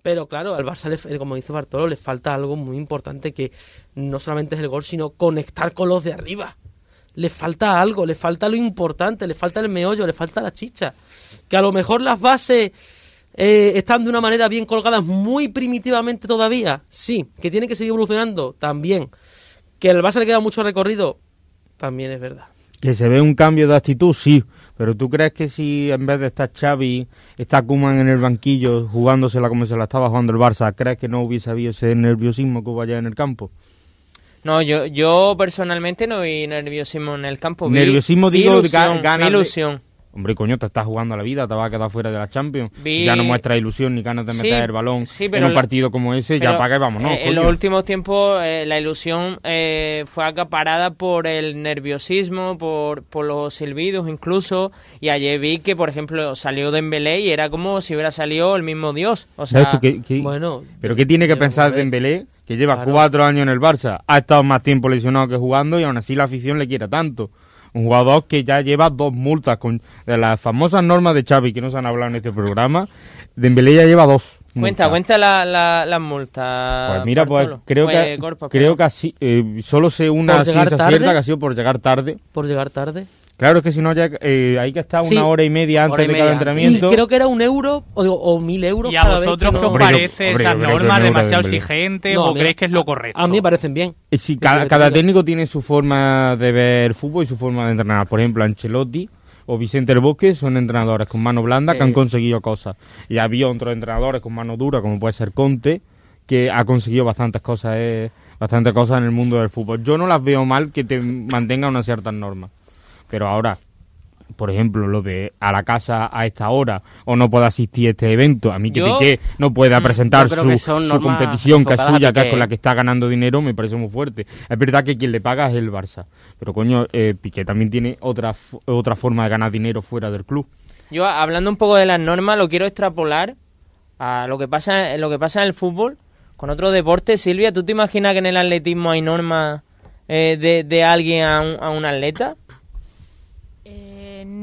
pero claro al Barça le- como dice Bartolo le falta algo muy importante que no solamente es el gol sino conectar con los de arriba le falta algo, le falta lo importante, le falta el meollo, le falta la chicha. Que a lo mejor las bases eh, están de una manera bien colgadas muy primitivamente todavía, sí. Que tiene que seguir evolucionando, también. Que al Barça le queda mucho recorrido, también es verdad. Que se ve un cambio de actitud, sí. Pero ¿tú crees que si en vez de estar Xavi, está Koeman en el banquillo jugándosela como se la estaba jugando el Barça, crees que no hubiese habido ese nerviosismo que hubo allá en el campo? No, yo, yo personalmente no vi nerviosismo en el campo. vi- Nerviosismo, vi digo, de ilusión, ga- ganas vi de- ilusión. Hombre, coño, te estás jugando a la vida, te vas a quedar fuera de la Champions. Vi- Ya no muestra ilusión ni ganas de Sí, meter el balón sí, pero en un partido como ese, ya para que vámonos. eh, en los últimos tiempos eh, la ilusión eh, fue acaparada por el nerviosismo, por, por los silbidos incluso. Y ayer vi que, por ejemplo, salió Dembélé y era como si hubiera salido el mismo Dios. O sea, ¿Sabes tú qué- qué- Bueno, ¿Pero qué tiene que pensar Dembélé? Que lleva claro. cuatro años en el Barça, ha estado más tiempo lesionado que jugando y aún así la afición le quiere tanto. Un jugador que ya lleva dos multas con de las famosas normas de Xavi que no se han hablado en este programa. Dembélé ya lleva dos. Cuenta, multas. cuenta la, la, las multas. Pues mira, pues Bartolo. creo Pues, que creo que así, eh, solo sé una ¿Por llegar ciencia tarde? cierta que ha sido por llegar tarde. por llegar tarde. Claro, es que si no ya eh, hay que estar Sí. una hora y media antes de cada. Y entrenamiento. creo que era un euro o, digo, o mil euros ¿Y a cada vez vosotros que qué no- os parece hombre, esas normas demasiado exigentes No, o mí- creéis que es lo correcto? A mí me parecen bien. Eh, sí, cada, técnico tiene su forma de ver fútbol y su forma de entrenar. Por ejemplo, Ancelotti o Vicente del Bosque son entrenadores con mano blanda que Eh. han conseguido cosas. Y había otros entrenadores con mano dura, como puede ser Conte, que ha conseguido bastantes cosas, eh, bastantes cosas en el mundo del fútbol. Yo no las veo mal que te mantenga unas ciertas normas. Pero ahora, por ejemplo, lo de a la casa a esta hora o no puede asistir a este evento, a mí que Yo- Piqué no pueda Mm, presentar su, competición que es suya, que es con la que está ganando dinero, me parece muy fuerte. Es verdad que quien le paga es el Barça, pero coño, eh, Piqué también tiene otra, otra forma de ganar dinero fuera del club. Yo, hablando un poco de las normas, lo quiero extrapolar a lo que pasa, lo que pasa en el fútbol con otro deporte. Silvia, ¿tú te imaginas que en el atletismo hay normas eh, de, de alguien a un, a un atleta?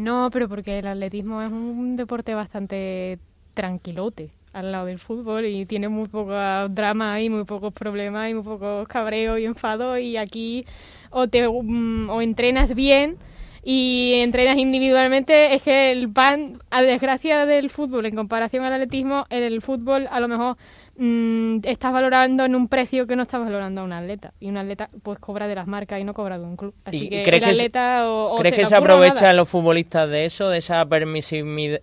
No, pero porque el atletismo es un deporte bastante tranquilote al lado del fútbol y tiene muy pocos dramas y muy pocos problemas y muy pocos cabreos y enfados y aquí o te mm, o entrenas bien y entrenas individualmente. Es que el pan a desgracia del fútbol en comparación al atletismo en el fútbol a lo mejor mm, estás valorando en un precio que no estás valorando a un atleta y un atleta pues cobra de las marcas y no cobra de un club así ¿Y que crees el que se- atleta o, o ¿Crees que se aprovechan nada. los futbolistas de eso, de esa permisividad?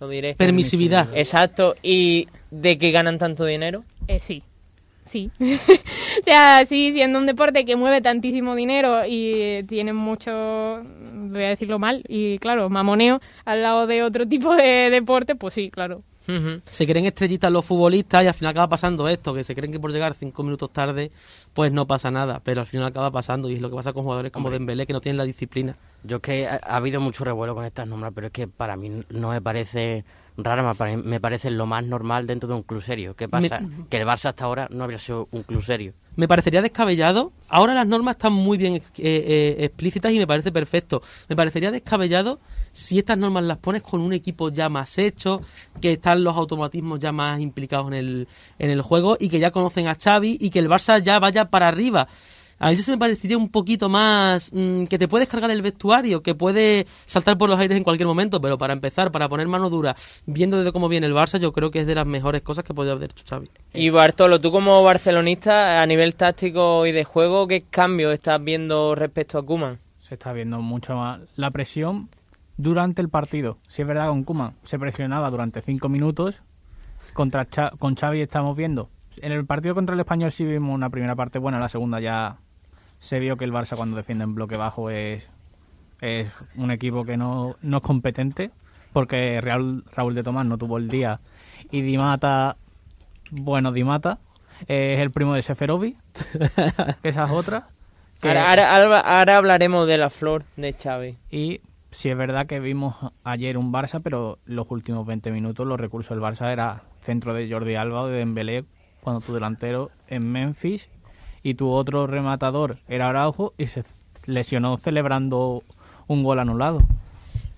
lo diré. Permisividad. Exacto. ¿Y de que ganan tanto dinero? Eh, sí, sí. o sea, sí, siendo un deporte que mueve tantísimo dinero y eh, tiene mucho, voy a decirlo mal, y claro, mamoneo al lado de otro tipo de deporte, pues sí, claro. Se creen estrellitas los futbolistas y al final acaba pasando esto, que se creen que por llegar cinco minutos tarde, pues no pasa nada, pero al final acaba pasando y es lo que pasa con jugadores como Dembélé que no tienen la disciplina. Yo es que ha, ha habido mucho revuelo con estas normas, pero es que para mí no me parece rara, me pare- me parece lo más normal dentro de un club serio. ¿Qué pasa? Que el Barça hasta ahora no habría sido un club serio. Me parecería descabellado. Ahora las normas están muy bien eh, eh, explícitas y me parece perfecto. Me parecería descabellado si estas normas las pones con un equipo ya más hecho, que están los automatismos ya más implicados en el, en el juego y que ya conocen a Xavi y que el Barça ya vaya para arriba. A mí eso me parecería un poquito más mm, que te puedes cargar el vestuario, que puede saltar por los aires en cualquier momento, pero para empezar, para poner mano dura, viendo desde cómo viene el Barça, yo creo que es de las mejores cosas que podría haber hecho Xavi. Y Bartolo, tú como barcelonista, a nivel táctico y de juego, ¿qué cambio estás viendo respecto a Kuman? Se está viendo mucho más la presión durante el partido. Si es verdad, con Kuman se presionaba durante cinco minutos. Contra Cha- con Xavi estamos viendo. En el partido contra el Español sí vimos una primera parte buena, la segunda ya se vio que el Barça cuando defiende en bloque bajo es, es un equipo que no, no es competente, porque Real, Raúl de Tomás no tuvo el día y Di Mata, bueno, Di Mata eh, es el primo de Seferovic, que esa es otra. que- Ahora, ahora- ahora- ahora hablaremos de la flor de Xavi. y sí es verdad que vimos ayer un Barça, pero los últimos 20 minutos los recursos del Barça era centro de Jordi Alba o de Dembélé cuando tu delantero en Memphis y tu otro rematador era Araujo y se lesionó celebrando un gol anulado.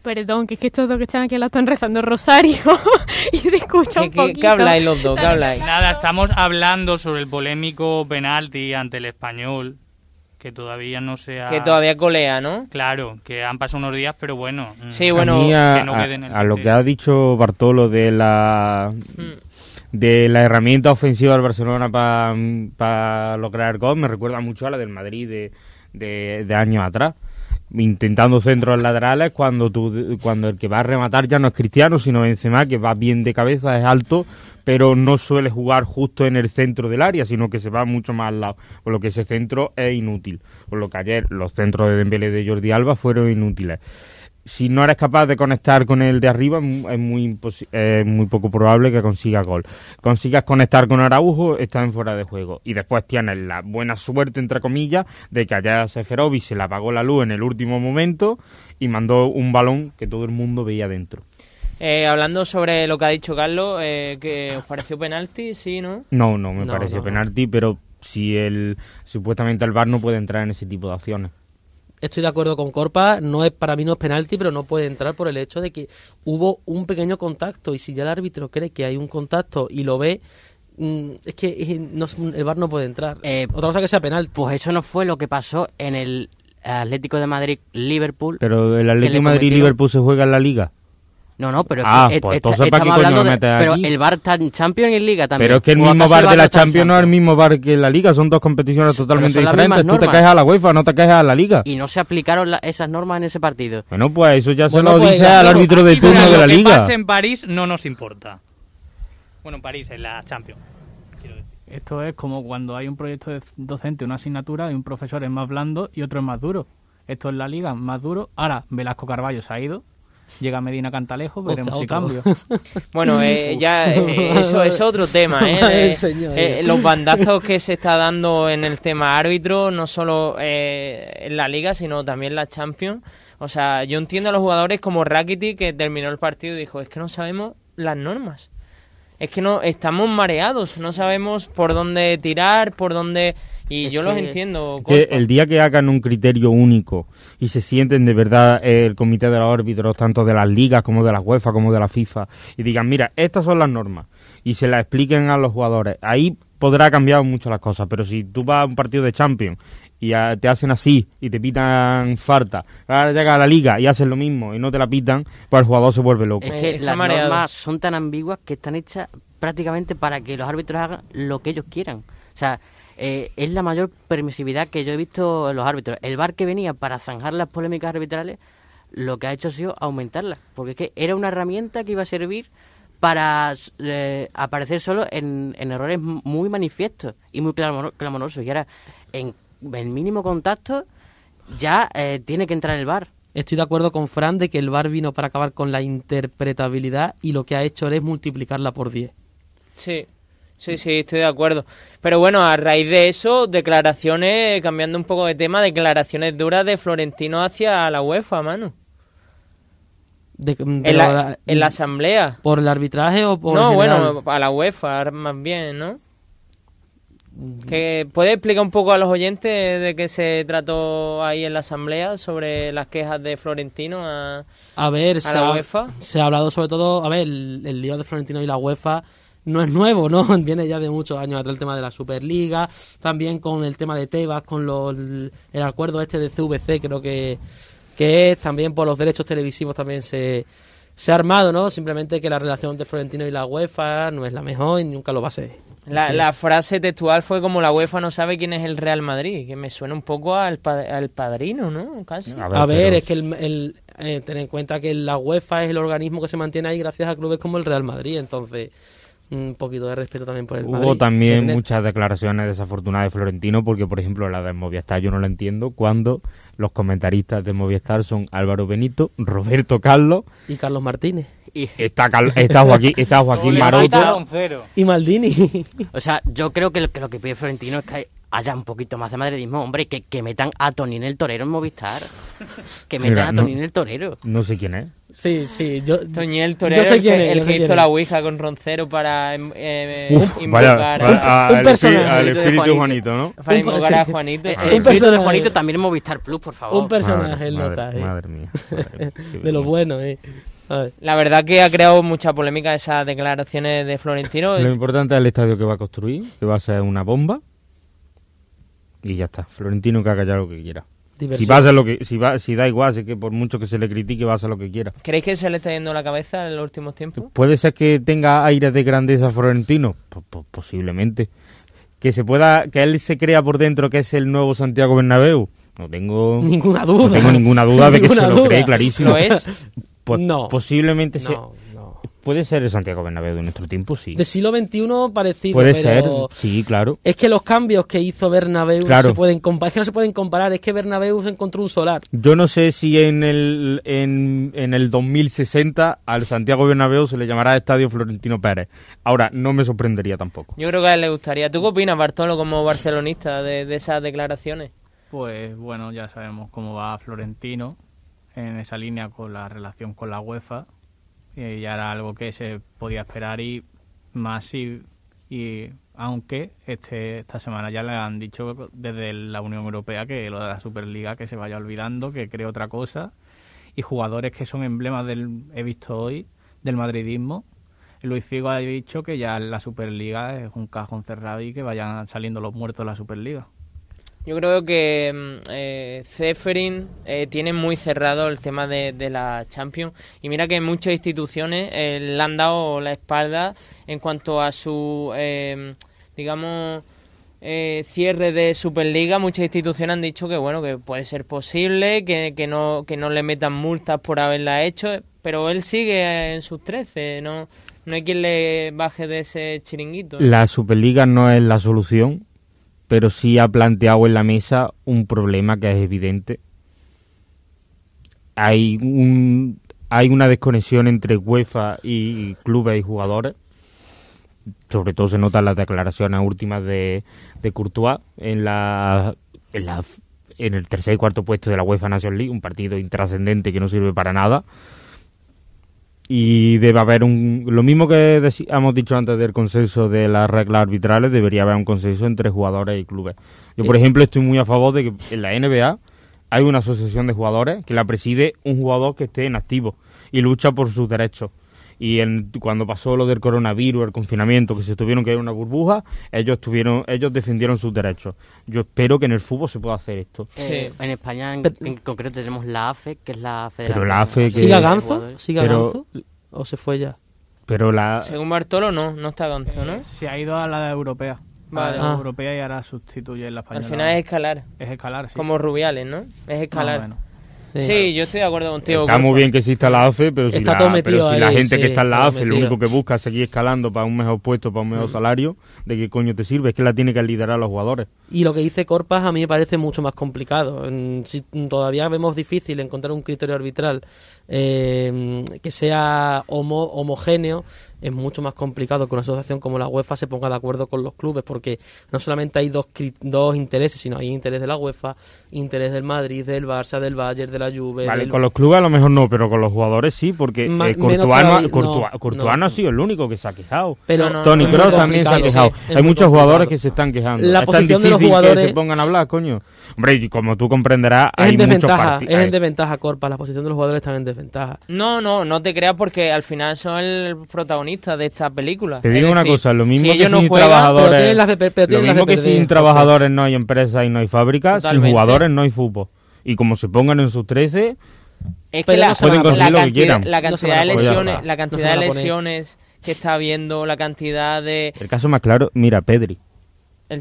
Perdón, que es que estos dos que están aquí al lado están rezando rosario y se escucha un ¿Qué, qué, poquito. qué habláis los dos? ¿Qué habláis? Nada, estamos hablando sobre el polémico penalti ante el español, que todavía no se ha... Que todavía colea, ¿no? Claro, que han pasado unos días, pero bueno. mm, Sí, A bueno, mí, a, que no a- quede en el a lo que ha dicho Bartolo de la Mm. De la herramienta ofensiva del Barcelona para lograr gol me recuerda mucho a la del Madrid de, de, años atrás. Intentando centros laterales cuando tú, cuando el que va a rematar ya no es Cristiano sino Benzema que va bien de cabeza es alto pero no suele jugar justo en el centro del área sino que se va mucho más al lado. Por lo que ese centro es inútil. Por lo que ayer los centros de Dembélé de Jordi Alba fueron inútiles si no eres capaz de conectar con el de arriba, es muy, es muy poco probable que consigas gol. Consigas conectar con Araujo, está en fuera de juego. Y después tienes la buena suerte, entre comillas, de que allá Seferovic se le apagó la luz en el último momento y mandó un balón que todo el mundo veía dentro. Eh, hablando sobre lo que ha dicho Carlos, eh, que os pareció penalti, sí, ¿no? No, no me No, pareció no. penalti, pero si el supuestamente el VAR no puede entrar en ese tipo de acciones. Estoy de acuerdo con Corpa, no es para mí no es penalti, pero no puede entrar por el hecho de que hubo un pequeño contacto y si ya el árbitro cree que hay un contacto y lo ve, mm, es que no- el VAR no puede entrar. Eh, Otra cosa que sea penalti. Pues eso no fue lo que pasó en el Atlético de Madrid-Liverpool. Pero el Atlético de cometieron- Madrid-Liverpool se juega en la Liga. No, no, pero es Ah, pues entonces, ¿para qué estamos coño hablando lo de- metes Pero aquí? el VAR está en Champions y en Liga también. Pero es que el ¿O mismo bar de la Champions no es el mismo bar que la Liga, son dos competiciones totalmente diferentes. Tú te quejas a la UEFA, no te quejas a la Liga. Y no se aplicaron la- esas normas en ese partido. Bueno, pues eso ya Bueno, se lo pues, dice al árbitro de turno de la Lo que Liga. pase en París no nos importa. Bueno, en París, en la Champions. Esto es como cuando hay un proyecto de docente, una asignatura, y un profesor es más blando y otro es más duro. Esto es la liga, más duro. Ahora, Velasco Carballo se ha ido. Llega Medina Cantalejo, veremos Hostia, si cambio. Bueno, eh, ya eh, eso es otro tema, ¿eh? Ay, Eh, los bandazos que se está dando en el tema árbitro, no solo eh, en la Liga, sino también en la Champions. O sea, yo entiendo a los jugadores como Rakitic que terminó el partido y dijo, es que no sabemos las normas. Es que no estamos mareados, no sabemos por dónde tirar, por dónde... Y Es yo los entiendo. Que el día que hagan un criterio único y se sienten de verdad el comité de los árbitros, tanto de las ligas como de la UEFA como de la FIFA, y digan, mira, estas son las normas, y se las expliquen a los jugadores, ahí podrá cambiar mucho las cosas, pero si tú vas a un partido de Champions y ah, te hacen así y te pitan falta, ahora llega a la liga y haces lo mismo y no te la pitan, pues el jugador se vuelve loco. Es que está las mareado. normas son tan ambiguas que están hechas prácticamente para que los árbitros hagan lo que ellos quieran. O sea, eh, es la mayor permisividad que yo he visto en los árbitros. El VAR que venía para zanjar las polémicas arbitrales, lo que ha hecho ha sido aumentarlas. Porque es que era una herramienta que iba a servir para eh, aparecer solo en, en errores muy manifiestos y muy clamor- clamorosos. Y ahora, en el mínimo contacto, ya eh, tiene que entrar el VAR. Estoy de acuerdo con Fran de que el VAR vino para acabar con la interpretabilidad y lo que ha hecho es multiplicarla por 10. Sí, sí, sí, estoy de acuerdo. Pero bueno, a raíz de eso, declaraciones, cambiando un poco de tema, declaraciones duras de Florentino hacia la UEFA, mano. De- En la, la- en la asamblea. ¿Por el arbitraje o por No, general? bueno, a la UEFA más bien, ¿no? Que ¿Puede explicar un poco a los oyentes de qué se trató ahí en la asamblea sobre las quejas de Florentino a... A ver, se la ha, UEFA? se ha hablado sobre todo, a ver, el, el lío de Florentino y la UEFA no es nuevo, ¿no? Viene ya de muchos años atrás el tema de la Superliga, también con el tema de Tebas, con los, el acuerdo este de CVC, creo que, que es, también por los derechos televisivos también se, se ha armado, ¿no? Simplemente que la relación entre Florentino y la UEFA no es la mejor y nunca lo va a ser. La, la frase textual fue como la UEFA no sabe quién es el Real Madrid, que me suena un poco al, pa- al padrino, ¿no? Casi. A ver, es que el, el- eh, ten en cuenta que la UEFA es el organismo que se mantiene ahí gracias a clubes como el Real Madrid, entonces un poquito de respeto también por el Hubo Madrid. también muchas declaraciones desafortunadas de Florentino, porque por ejemplo la de Movistar yo no la entiendo, cuando los comentaristas de Movistar son Álvaro Benito, Roberto Carlos, Y Carlos Martínez. está, Cal- está Joaquín, está Joaquín Maroto. Y Maldini. O sea, yo creo que lo que, lo que pide Florentino es que haya un poquito más de madridismo. Hombre, que, que metan a Tonín el Torero en Movistar. Que metan Mira, a no- Tonín el Torero. No sé quién es. Sí, sí, yo... Toñel Torero, Yo sé el quién que, es, el que hizo la ouija con Roncero para em, eh, Uf, invocar vaya, a- vaya, al, un personaje. espíritu, al espíritu Juanito. Juanito, ¿no? para Un invocar a. Juanito. Eh, el espíritu de. Juanito también en Movistar Plus, por favor. Un personaje Madre- el madre- nota, eh. Madre mía. madre de vergüenza. buenos, eh. La verdad que ha creado mucha polémica esas declaraciones de Florentino. Lo importante es el estadio que va a construir, que va a ser una bomba. Y ya está. Florentino que haga ya lo que quiera. Si va a hacer lo que, si va, si da igual, así que por mucho que se le critique, va a hacer lo que quiera. ¿Creéis que se le está yendo la cabeza en los últimos tiempos? ¿Puede ser que tenga aires de grandeza Florentino? Po- po- posiblemente. ¿Que se pueda, que él se crea por dentro que es el nuevo Santiago Bernabéu? No tengo, Ninguna no duda. tengo ninguna duda de que se lo duda. cree clarísimo. ¿Lo es? Po- No. Posiblemente se- No, no. puede ser el Santiago Bernabéu de nuestro tiempo, sí. De siglo XXI parecido, Puede ser, pero... sí, claro. Es que los cambios que hizo Bernabéu Claro. se pueden comparar. Es que no se pueden comparar. Es que Bernabéu se encontró un solar. Yo no sé si en el, en, en el 2060 al Santiago Bernabéu se le llamará Estadio Florentino Pérez. Ahora, no me sorprendería tampoco. Yo creo que a él le gustaría. ¿Tú qué opinas, Bartolo, como barcelonista, de, de esas declaraciones? Pues bueno, ya sabemos cómo va Florentino en esa línea con la relación con la UEFA. Y ya era algo que se podía esperar y más y, y aunque este esta semana ya le han dicho desde la Unión Europea que lo de la Superliga que se vaya olvidando, que cree otra cosa y jugadores que son emblemas del he visto hoy del madridismo. Luis Figo ha dicho que ya la Superliga es un cajón cerrado y que vayan saliendo los muertos de la Superliga. Yo creo que mm, eh, Zeferin eh, tiene muy cerrado el tema de, la Champions y mira que muchas instituciones eh, le han dado la espalda en cuanto a su, eh, digamos, eh, cierre de Superliga. Muchas instituciones han dicho que bueno que puede ser posible, que, que no que no le metan multas por haberla hecho, pero él sigue en sus 13, no no hay quien le baje de ese chiringuito. La Superliga no es la solución, pero sí ha planteado en la mesa un problema que es evidente. Hay un hay una desconexión entre UEFA y clubes y jugadores. Sobre todo se notan las declaraciones últimas de, de Courtois en la, en la en el tercer y cuarto puesto de la UEFA National League, un partido intrascendente que no sirve para nada. Y debe haber un. Lo mismo que hemos dicho antes del consenso de las reglas arbitrales, debería haber un consenso entre jugadores y clubes. Yo, por Eh. ejemplo, estoy muy a favor de que en la NBA hay una asociación de jugadores que la preside un jugador que esté en activo y lucha por sus derechos. Y en- cuando pasó lo del coronavirus, el confinamiento, que se tuvieron que ir a una burbuja, ellos tuvieron, ellos defendieron sus derechos. Yo espero que en el fútbol se pueda hacer esto. Eh, en España en, Pero- en concreto tenemos la AFE, que es la Federación. la AFE que- ¿Siga de Ganzo? ¿Siga Pero- Ganzo? ¿O se fue ya? Pero la, Según Bartolo no, no está Ganzo, ¿no? Se ha ido a la europea. Vale. A la Ah. europea y ahora sustituye la Al española. final es escalar, Es escalar, sí. como Rubiales, ¿no? Es escalar. Sí, yo estoy de acuerdo contigo. Está muy bien que exista la AFE, pero si, Está la, todo pero gente sí, que está en la AFE lo único que busca es seguir escalando para un mejor puesto, para un mejor salario, ¿de qué coño te sirve? Es que la tiene que liderar los jugadores. Y lo que dice Corpas a mí me parece mucho más complicado. Mm, Si todavía vemos difícil encontrar un criterio arbitral eh, que sea homo- homogéneo, es mucho más complicado que una asociación como la UEFA se ponga de acuerdo con los clubes, porque no solamente hay dos, dos intereses, sino hay interés de la UEFA, interés del Madrid, del Barça, del Bayern, de la la Juve. Vale, del- con los clubes a lo mejor no, pero con los jugadores sí, porque Ma- eh, Courtois, no, Courtois- no, Courtois no. no ha sido el único que se ha quejado. Pero No, no, Tony Kroos también se ha quejado. sí, Hay muchos jugadores que se están quejando. La es tan posición de los jugadores- que se pongan a hablar, coño. Hombre, y como tú comprenderás, Es hay en muchos desventaja, es en desventaja, Corpa. La posición de los jugadores está en desventaja. No, no, no te creas porque al final son el protagonista de esta película. Te Es digo una decir, cosa, lo mismo si que sin juegan, trabajadores, pero tienen las de pe- pero lo mismo de que perder, sin trabajadores no hay empresas y no hay fábricas, sin jugadores no hay fútbol. Y como se pongan en sus 13, Es que la, la poner lo que quieran. la cantidad de lesiones, la está. cantidad No de lesiones que está habiendo, la cantidad de el caso más claro, mira, Pedri.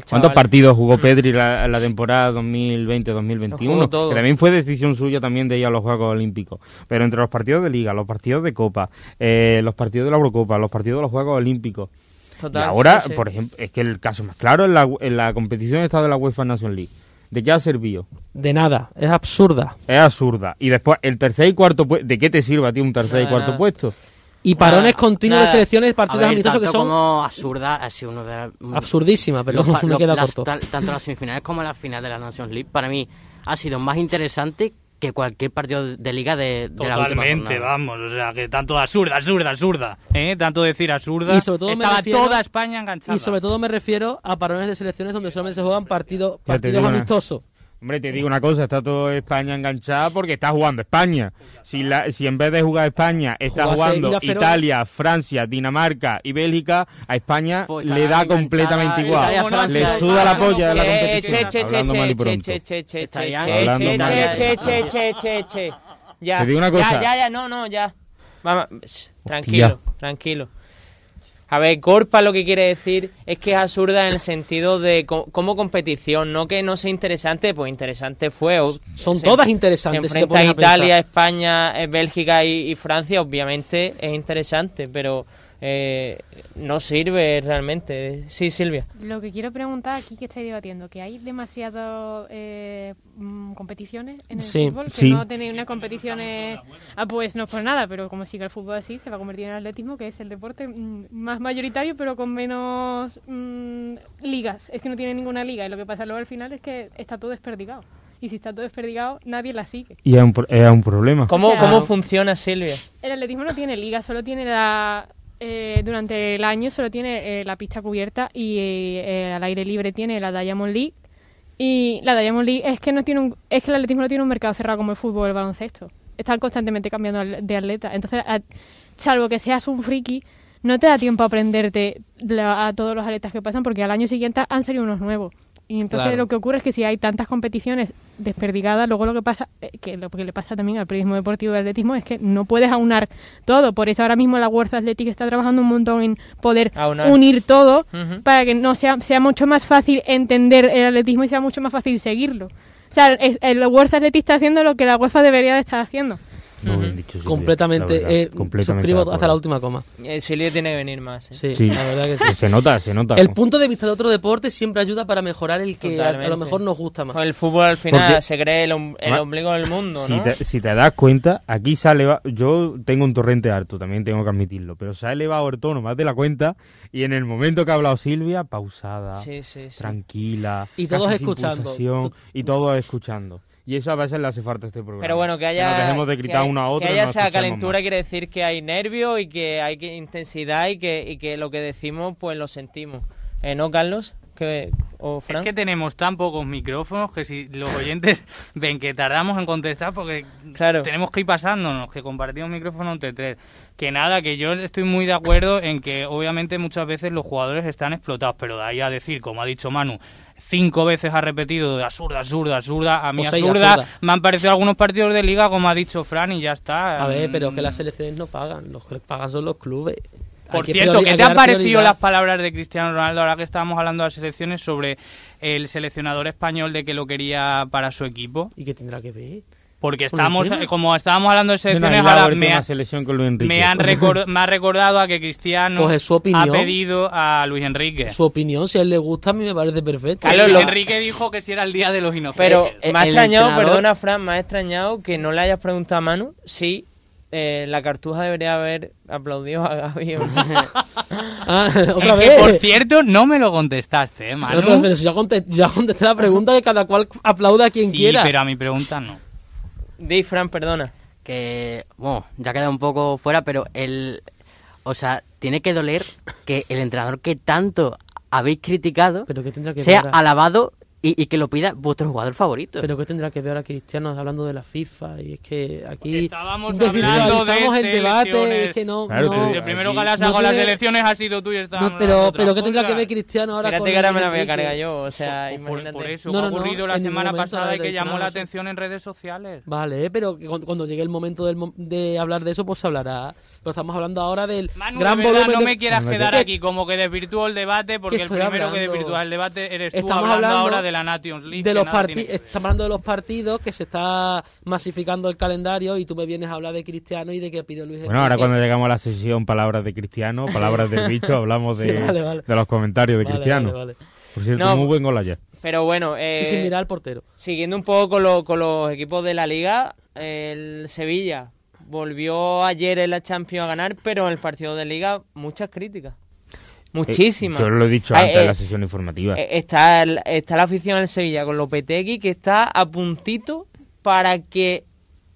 ¿Cuántos partidos jugó Pedri la, la temporada 2020-2021? Jugó todo. Que también fue decisión suya también de ir a los Juegos Olímpicos. Pero entre los partidos de Liga, los partidos de Copa, eh, los partidos de la Eurocopa, los partidos de los Juegos Olímpicos. Total, y ahora, sí, sí. por ejemplo, es que el caso más claro es la, en la competición esta de la UEFA Nation League. ¿De qué ha servido? De nada, es absurda. Es absurda. Y después, el tercer y cuarto puesto, ¿de qué te sirve a ti un tercer y cuarto puesto? Y parones continuos de selecciones, A partidos ver, amistosos que son como absurda, ha sido uno de las... absurdísimas, pero los me los- queda las- corto. tan- tanto las semifinales como la final de la Nations League, para mí ha sido más interesante que cualquier partido de, liga de, de la última Totalmente, vamos, o sea, que tanto absurda, absurda, absurda, ¿eh? Tanto decir absurda. Y sobre todo me Estaba refiero- toda España enganchada. Y sobre todo me refiero a parones de selecciones donde solamente se juegan partidos, partidos amistosos. Hombre, te digo una cosa, está todo España enganchada porque está jugando España. Si, la, si en vez de jugar España está Jugase jugando. Italia, Francia, Dinamarca y Bélgica, a España Pues le da completamente Italia, igual. Francia, Le suda la polla de la Che, competición. che, che, Hablando che, mal y che, pronto. che, che, che, Estarían che, hablando che, mal y che, pronto. che, che, che, che. Ya, Te digo una cosa. Ya, ya, ya, no, no, ya. Vamos, tranquilo, tranquilo. A ver, Corpa lo que quiere decir es que es absurda en el sentido de co- como competición, no que no sea interesante, pues interesante fue. o- Son se- todas interesantes, Se enfrenta a Italia. España, eh, Bélgica y, y Francia, obviamente es interesante, pero eh, no sirve realmente. Sí, Silvia. Lo que quiero preguntar aquí que estáis debatiendo, que hay demasiadas competiciones en el Sí, fútbol, que sí. no tenéis unas competiciones, ah, pues no es por nada, pero como sigue el fútbol así, se va a convertir en el atletismo, que es el deporte mm, más mayoritario, pero con menos mm, ligas. Es que no tiene ninguna liga, y lo que pasa luego al final es que está todo desperdigado. Y si está todo desperdigado, nadie la sigue. Y es un, es un problema. ¿Cómo, O sea- ¿Cómo funciona, Silvia? El atletismo no tiene liga, solo tiene la... eh, durante el año solo tiene eh, la pista cubierta y eh, al aire libre tiene la Diamond League. Y la Diamond League es que no tiene un, es que el atletismo no tiene un mercado cerrado como el fútbol o el baloncesto. Están constantemente cambiando de atleta. Entonces, salvo que seas un friki, no te da tiempo a aprenderte la- a todos los atletas que pasan porque al año siguiente han salido unos nuevos. Y entonces Claro. lo que ocurre es que si hay tantas competiciones desperdigadas, luego lo que pasa, eh, que lo que le pasa también al periodismo deportivo y al atletismo es que no puedes aunar todo. Por eso ahora mismo la World Athletic está trabajando un montón en poder Aunar. unir todo para que no sea, sea mucho más fácil entender el atletismo y sea mucho más fácil seguirlo. O sea, el, el World Athletic está haciendo lo que la UEFA debería de estar haciendo. Dicho, completamente, verdad, eh, completamente suscribo hasta la última coma. Eh, Silvia tiene que venir más. ¿eh? Sí, Sí. la verdad que sí. Se nota, se nota. El punto de vista de otro deporte siempre ayuda para mejorar el que a, lo mejor nos gusta más. Pues el fútbol al final Porque- se cree el, om- el ombligo del mundo, si, ¿no? te, si te das cuenta, aquí se ha elevado. Yo tengo un torrente alto, también tengo que admitirlo, pero se ha elevado el tono más de la cuenta. Y en el momento que ha hablado Silvia, pausada, Sí, sí, sí. tranquila, Y todos escuchando. y todos escuchando. Y eso a veces le hace falta a este programa. Pero bueno, que haya, nos dejemos de que gritar uno a otro. que y haya no esa calentura más. quiere decir que hay nervio y que hay que- intensidad y que, y que lo que decimos pues lo sentimos. Eh, ¿No, Carlos? ¿Qué- ¿O Es Fran? que tenemos tan pocos micrófonos que si los oyentes ven que tardamos en contestar porque Claro. tenemos que ir pasándonos, que compartimos micrófono entre tres. Que nada, que yo estoy muy de acuerdo en que obviamente muchas veces los jugadores están explotados, pero de ahí a decir, como ha dicho Manu, cinco veces ha repetido de absurda, absurda, absurda, a mí seis, absurda, absurda. me han parecido algunos partidos de liga, como ha dicho Fran, y ya está. A ver, pero que Mm. las selecciones no pagan, los que pagan son los clubes. Por que cierto, ¿qué te que han parecido las palabras de Cristiano Ronaldo ahora que estábamos hablando de las selecciones sobre el seleccionador español de que lo quería para su equipo? ¿Y qué tendrá que ver? Porque ¿Con estamos, como estábamos hablando de selecciones, ahora me, ha- selección con Luis Enrique. me, han recor- me ha recordado a que Cristiano Pues su ha pedido a Luis Enrique. Su opinión, si a él le gusta, a mí me parece perfecto. Que Carlos, Luis lo- Enrique dijo que si era el día de los inocentes. Pero Eh, me ha extrañado, entrenador- perdona Fran, me ha extrañado que no le hayas preguntado a Manu si eh, la cartuja debería haber aplaudido a Gaby. no. Ah, Es otra que, vez. por cierto, no me lo contestaste, ¿eh, No, Manu? pero, pero si ya, conté- ya contesté la pregunta que cada cual aplauda a quien sí, quiera. pero a mi pregunta no. Di, Fran, perdona. que, bueno, ya queda un poco fuera, pero el, o sea, tiene que doler que el entrenador que tanto habéis criticado Pero que tendrá que sea alabado y, y que lo pida vuestro jugador favorito. Pero que tendrá que ver ahora Cristiano hablando de la FIFA y es que aquí Estábamos desvirtualizamos hablando de el debate, es que no, Claro, no, el primero que le has no sacado las tiene- elecciones ha sido tú y estábamos no, pero pero que tendrá que ver Cristiano ahora Espérate con que ahora me la voy a cargar yo, o sea, Por- por, imagínate. por eso, No, que no, ha no, ocurrido la en semana pasada y que llamó nada la atención en redes sociales. Vale, pero cuando, cuando llegue el momento del mo- de hablar de eso, pues se hablará. Pero estamos hablando ahora del Manu, gran de verdad, volumen no de- me quieras quedar que- aquí como que desvirtúo el debate, porque el primero que desvirtúa el debate eres tú Estamos hablando, hablando ahora de la Nations League. de los nada parti- tiene- estamos hablando de los partidos que se está masificando el calendario y tú me vienes a hablar de Cristiano y de que pidió Luis Bueno, ahora cuando llegamos a la sesión Palabras de Cristiano, Palabras del bicho, hablamos de, Sí, vale, vale. de los comentarios de Vale, Cristiano. vale, vale. Por cierto, No, muy buen gol ayer. Pero bueno, eh, Y sin mirar al portero. siguiendo un poco con, lo- con los equipos de la liga, el Sevilla volvió ayer en la Champions a ganar, pero en el partido de liga muchas críticas. Muchísimas. Eh, yo lo he dicho Ay, antes eh, de la sesión informativa. Eh, Está, el- está la afición del Sevilla con Lopetegui que está a puntito para que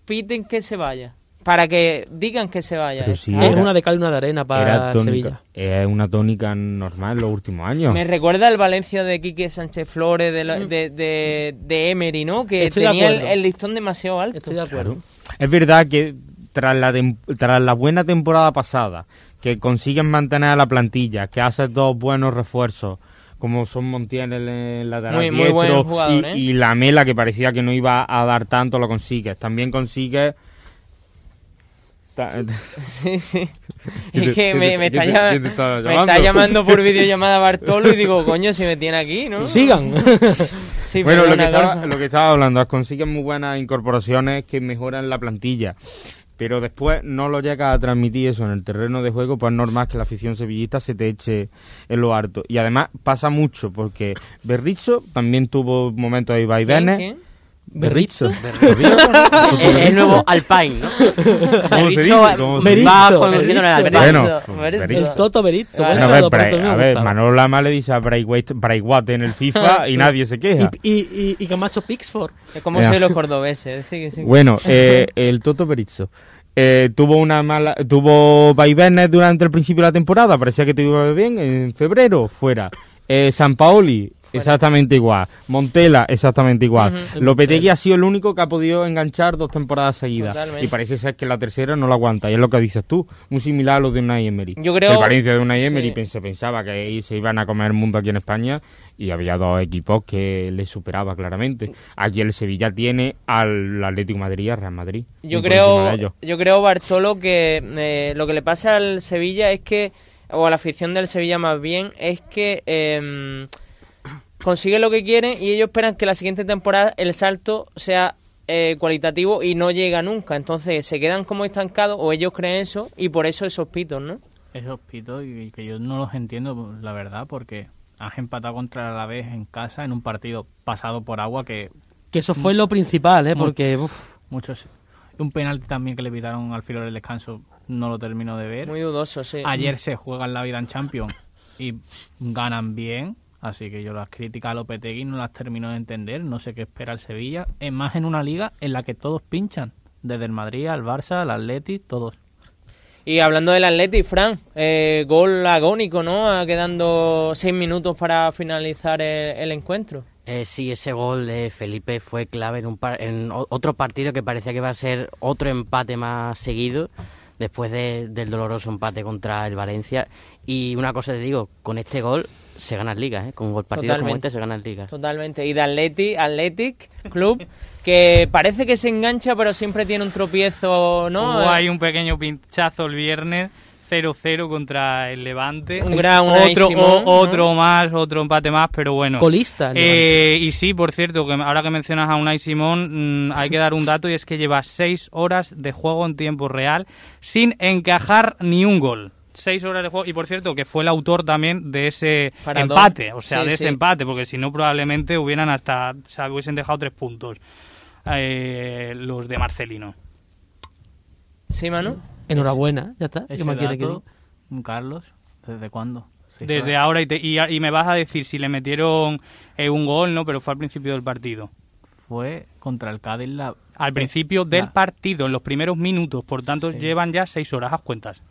piten que se vaya. Para que digan que se vaya. Es una de cal y una de arena para Era Sevilla. tónica, es una tónica normal en los últimos años. Me recuerda el Valencia de Quique Sánchez Flores, de, lo- de, de, de Emery, ¿no? Que Mm. Estoy tenía el listón demasiado alto. Estoy de acuerdo. Es verdad que tras la, tras la buena temporada pasada, que consiguen mantener a la plantilla, que hacen dos buenos refuerzos, como son Montiel en el lateral Muy- muy buen jugador, y, ¿eh? y la Mela, que parecía que no iba a dar tanto, lo consigues. También consigues... Sí, sí. ¿Quién Es que me, me está, me llamando? está llamando por videollamada Bartolo y digo, coño, si me tiene aquí, ¿no? Sigan. Sí, bueno, lo que, estaba, lo que estaba hablando, consiguen muy buenas incorporaciones que mejoran la plantilla. Pero después no lo llegas a transmitir eso en el terreno de juego, pues es normal que la afición sevillista se te eche en lo harto. Y además pasa mucho, porque Berrizzo también tuvo momentos de vaivenes. ¿Berrizzo? el, el nuevo Alpine, ¿no? ¿Cómo se Berrizzo dice? ¿Cómo se va dice? conduciendo en el. Bueno. El Toto buen Bueno, a ver, a ver. Manolo Lama le dice a Braithwaite en el FIFA y nadie se queja. Y, y, y, y Camacho Pixford. Es como Ya. soy los cordobeses. Sí, sí. Bueno, eh, el Toto Berizzo eh, tuvo una mala, tuvo vaivenes durante el principio de la temporada, parecía que te iba bien, en febrero fuera. Eh, San Paoli, exactamente igual. Montela, exactamente igual. Ujú. Lopetegui ha sido el único que ha podido enganchar dos temporadas seguidas. Totalmente. Y parece ser que la tercera no la aguanta, y es lo que dices tú, muy similar a lo de Unai Emery. Yo creo- Valencia de Unai Emery Sí. se pensaba que ahí se iban a comer el mundo aquí en España y había dos equipos que le superaba claramente. Aquí el Sevilla tiene al Atlético Madrid y al Real Madrid. Yo creo, yo creo, Bartolo, que eh, lo que le pasa al Sevilla es que, o a la afición del Sevilla más bien, es que eh, consigue lo que quieren y ellos esperan que la siguiente temporada el salto sea eh, cualitativo y no llega nunca. Entonces se quedan como estancados o ellos creen eso y por eso esos pitos, ¿no? Esos pitos y que yo no los entiendo, la verdad, porque has empatado contra la vez en casa en un partido pasado por agua que Que eso fue lo principal, ¿eh? Porque, uf, muchos... Un penalti también que le pitaron al filo del descanso no lo termino de ver. Muy dudoso, sí. Ayer se juegan la vida en Champions y ganan bien, así que yo las críticas a Lopetegui no las termino de entender, no sé qué espera el Sevilla, es más en una liga en la que todos pinchan, desde el Madrid al Barça, al Atleti, todos. Y hablando del Atleti, Fran, eh, gol agónico, ¿no? Quedando seis minutos para finalizar el, el encuentro. Eh, sí, ese gol de Felipe fue clave en, un par- en otro partido que parecía que iba a ser otro empate más seguido después de- del doloroso empate contra el Valencia. Y una cosa te digo, con este gol se ganan ligas, ¿eh? con gol partidos como este se ganan ligas. Totalmente. Y de Atleti, Athletic Club, que parece que se engancha, pero siempre tiene un tropiezo, ¿no? Hubo ahí un pequeño pinchazo el viernes, 0-0 contra el Levante. Un gran otro, o- ¿no? otro más, otro empate más, pero bueno. colista. Eh, y sí, por cierto, que ahora que mencionas a Unai Simón, mm, hay que dar un dato y es que lleva seis horas de juego en tiempo real sin encajar ni un gol. Seis horas de juego y por cierto que fue el autor también de ese empate, o sea, Sí, de ese sí. empate, porque si no probablemente hubieran hasta, o sea, hubiesen dejado tres puntos eh, los de Marcelino. Sí, Manu. Enhorabuena, ya está. ¿Qué más quiere que diga? Carlos, ¿desde cuándo? Sí, Desde claro. ahora y, te- y, y me vas a decir si le metieron eh, un gol, no, pero fue al principio del partido. fue contra el Cádiz la... Al principio del partido, en los primeros minutos, por tanto Sí. llevan ya seis horas a cuentas.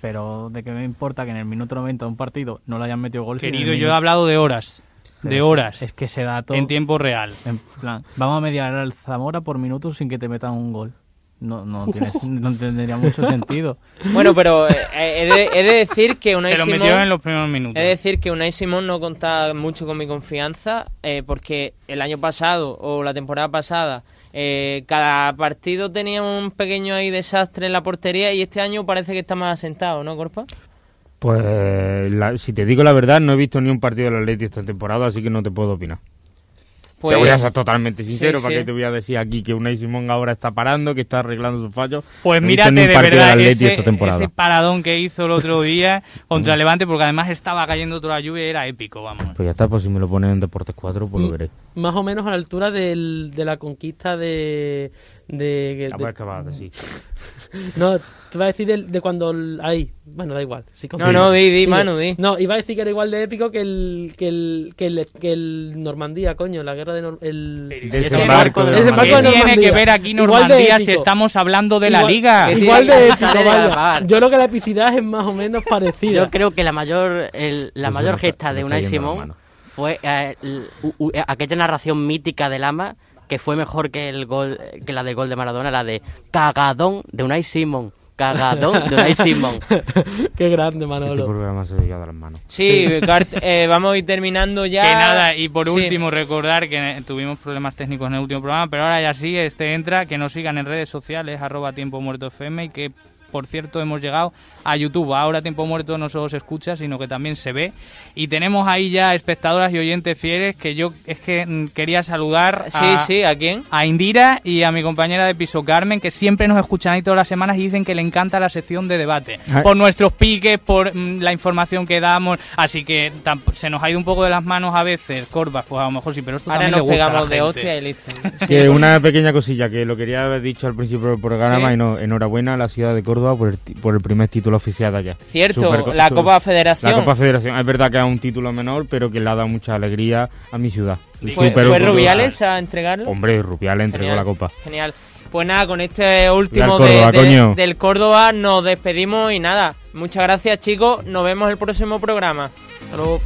Pero de qué me importa que en el minuto 90 de un partido no le hayan metido gol. Querido, yo he hablado de horas, de horas, Es que ese dato... en tiempo real. En plan, vamos a mediar al Zamora por minutos sin que te metan un gol. No, no, tiene, no tendría mucho sentido. Bueno, pero eh, he, de, he de decir que Unai Se lo Simón... metió en los primeros minutos. He de decir que Unai Simón no contaba mucho con mi confianza eh, porque el año pasado o la temporada pasada eh, cada partido tenía un pequeño ahí desastre en la portería y este año parece que está más asentado, ¿no, Corpa? Pues la- si te digo la verdad, no he visto ni un partido del Atleti esta temporada, así que no te puedo opinar. Pues, te voy a ser totalmente sincero, sí, para sí. que te voy a decir aquí que Unai Simón ahora está parando, que está arreglando sus fallos. Pues No mírate de verdad ese, paradón que hizo el otro día contra Levante, porque además estaba cayendo toda la lluvia y era épico, vamos. Pues ya está, pues si me lo ponen en Deportes 4, pues lo veré. Más o menos a la altura del, de la conquista de... de, de- acabar, sí. no, te iba a decir del- de, cuando... el- ahí, bueno, da igual. sí, No, no, di, di. Manu, di. No, iba a decir que era igual de épico que el, que el, que el, que el Normandía, coño, la guerra de... Nor- el, Desembarco de El desembarco ¿Qué de tiene Normandía. que ver aquí de Normandía si estamos hablando de la Igual- liga? Igual de épico, de vaya. Yo creo que la epicidad es más o menos parecida. Yo creo que la mayor, el- la mayor gesta de Unai la Simón fue eh, l- u- u- aquella narración mítica del Ama que fue mejor que el gol que la del gol de Maradona, la de cagadón de Unai Simón. Cagadón de Unai Simón. Qué grande, Este Manolo. programa se ha llegado a las manos. Sí, Cart- eh, vamos a ir terminando ya. Que nada, y por Sí. último recordar que tuvimos problemas técnicos en el último programa, pero ahora ya sí, este entra, que nos sigan en redes sociales, arroba tiempo muerto FM y que por cierto hemos llegado a YouTube. Ahora tiempo muerto no solo se escucha, sino que también se ve. Y tenemos ahí ya espectadoras y oyentes fieles que yo es que mm, quería saludar Sí, a, sí, ¿a quién? a Indira y a mi compañera de piso Carmen, que siempre nos escuchan ahí todas las semanas y dicen que le encanta la sección de debate. Ay. Por nuestros piques, por mm, la información que damos. Así que se nos ha ido un poco de las manos a veces, Corvas, pues a lo mejor sí, pero esto Ahora también nos le gusta a la pegamos de gente. hostia y listo. Que una pequeña cosilla que lo quería haber dicho al principio del programa Sí. y no, enhorabuena a la ciudad de Córdoba por el, ti- por el primer título oficial de allá. Cierto, la Copa Federación. La Copa Federación, es verdad que es un título menor, pero que le ha dado mucha alegría a mi ciudad. ¿Fue, Súper fue orgulloso. Rubiales a entregarlo? Hombre, Rubiales entregó Genial. la copa. Genial. Pues nada, con este último de- de- del Córdoba nos despedimos y nada. Muchas gracias chicos, nos vemos el próximo programa. Hasta luego.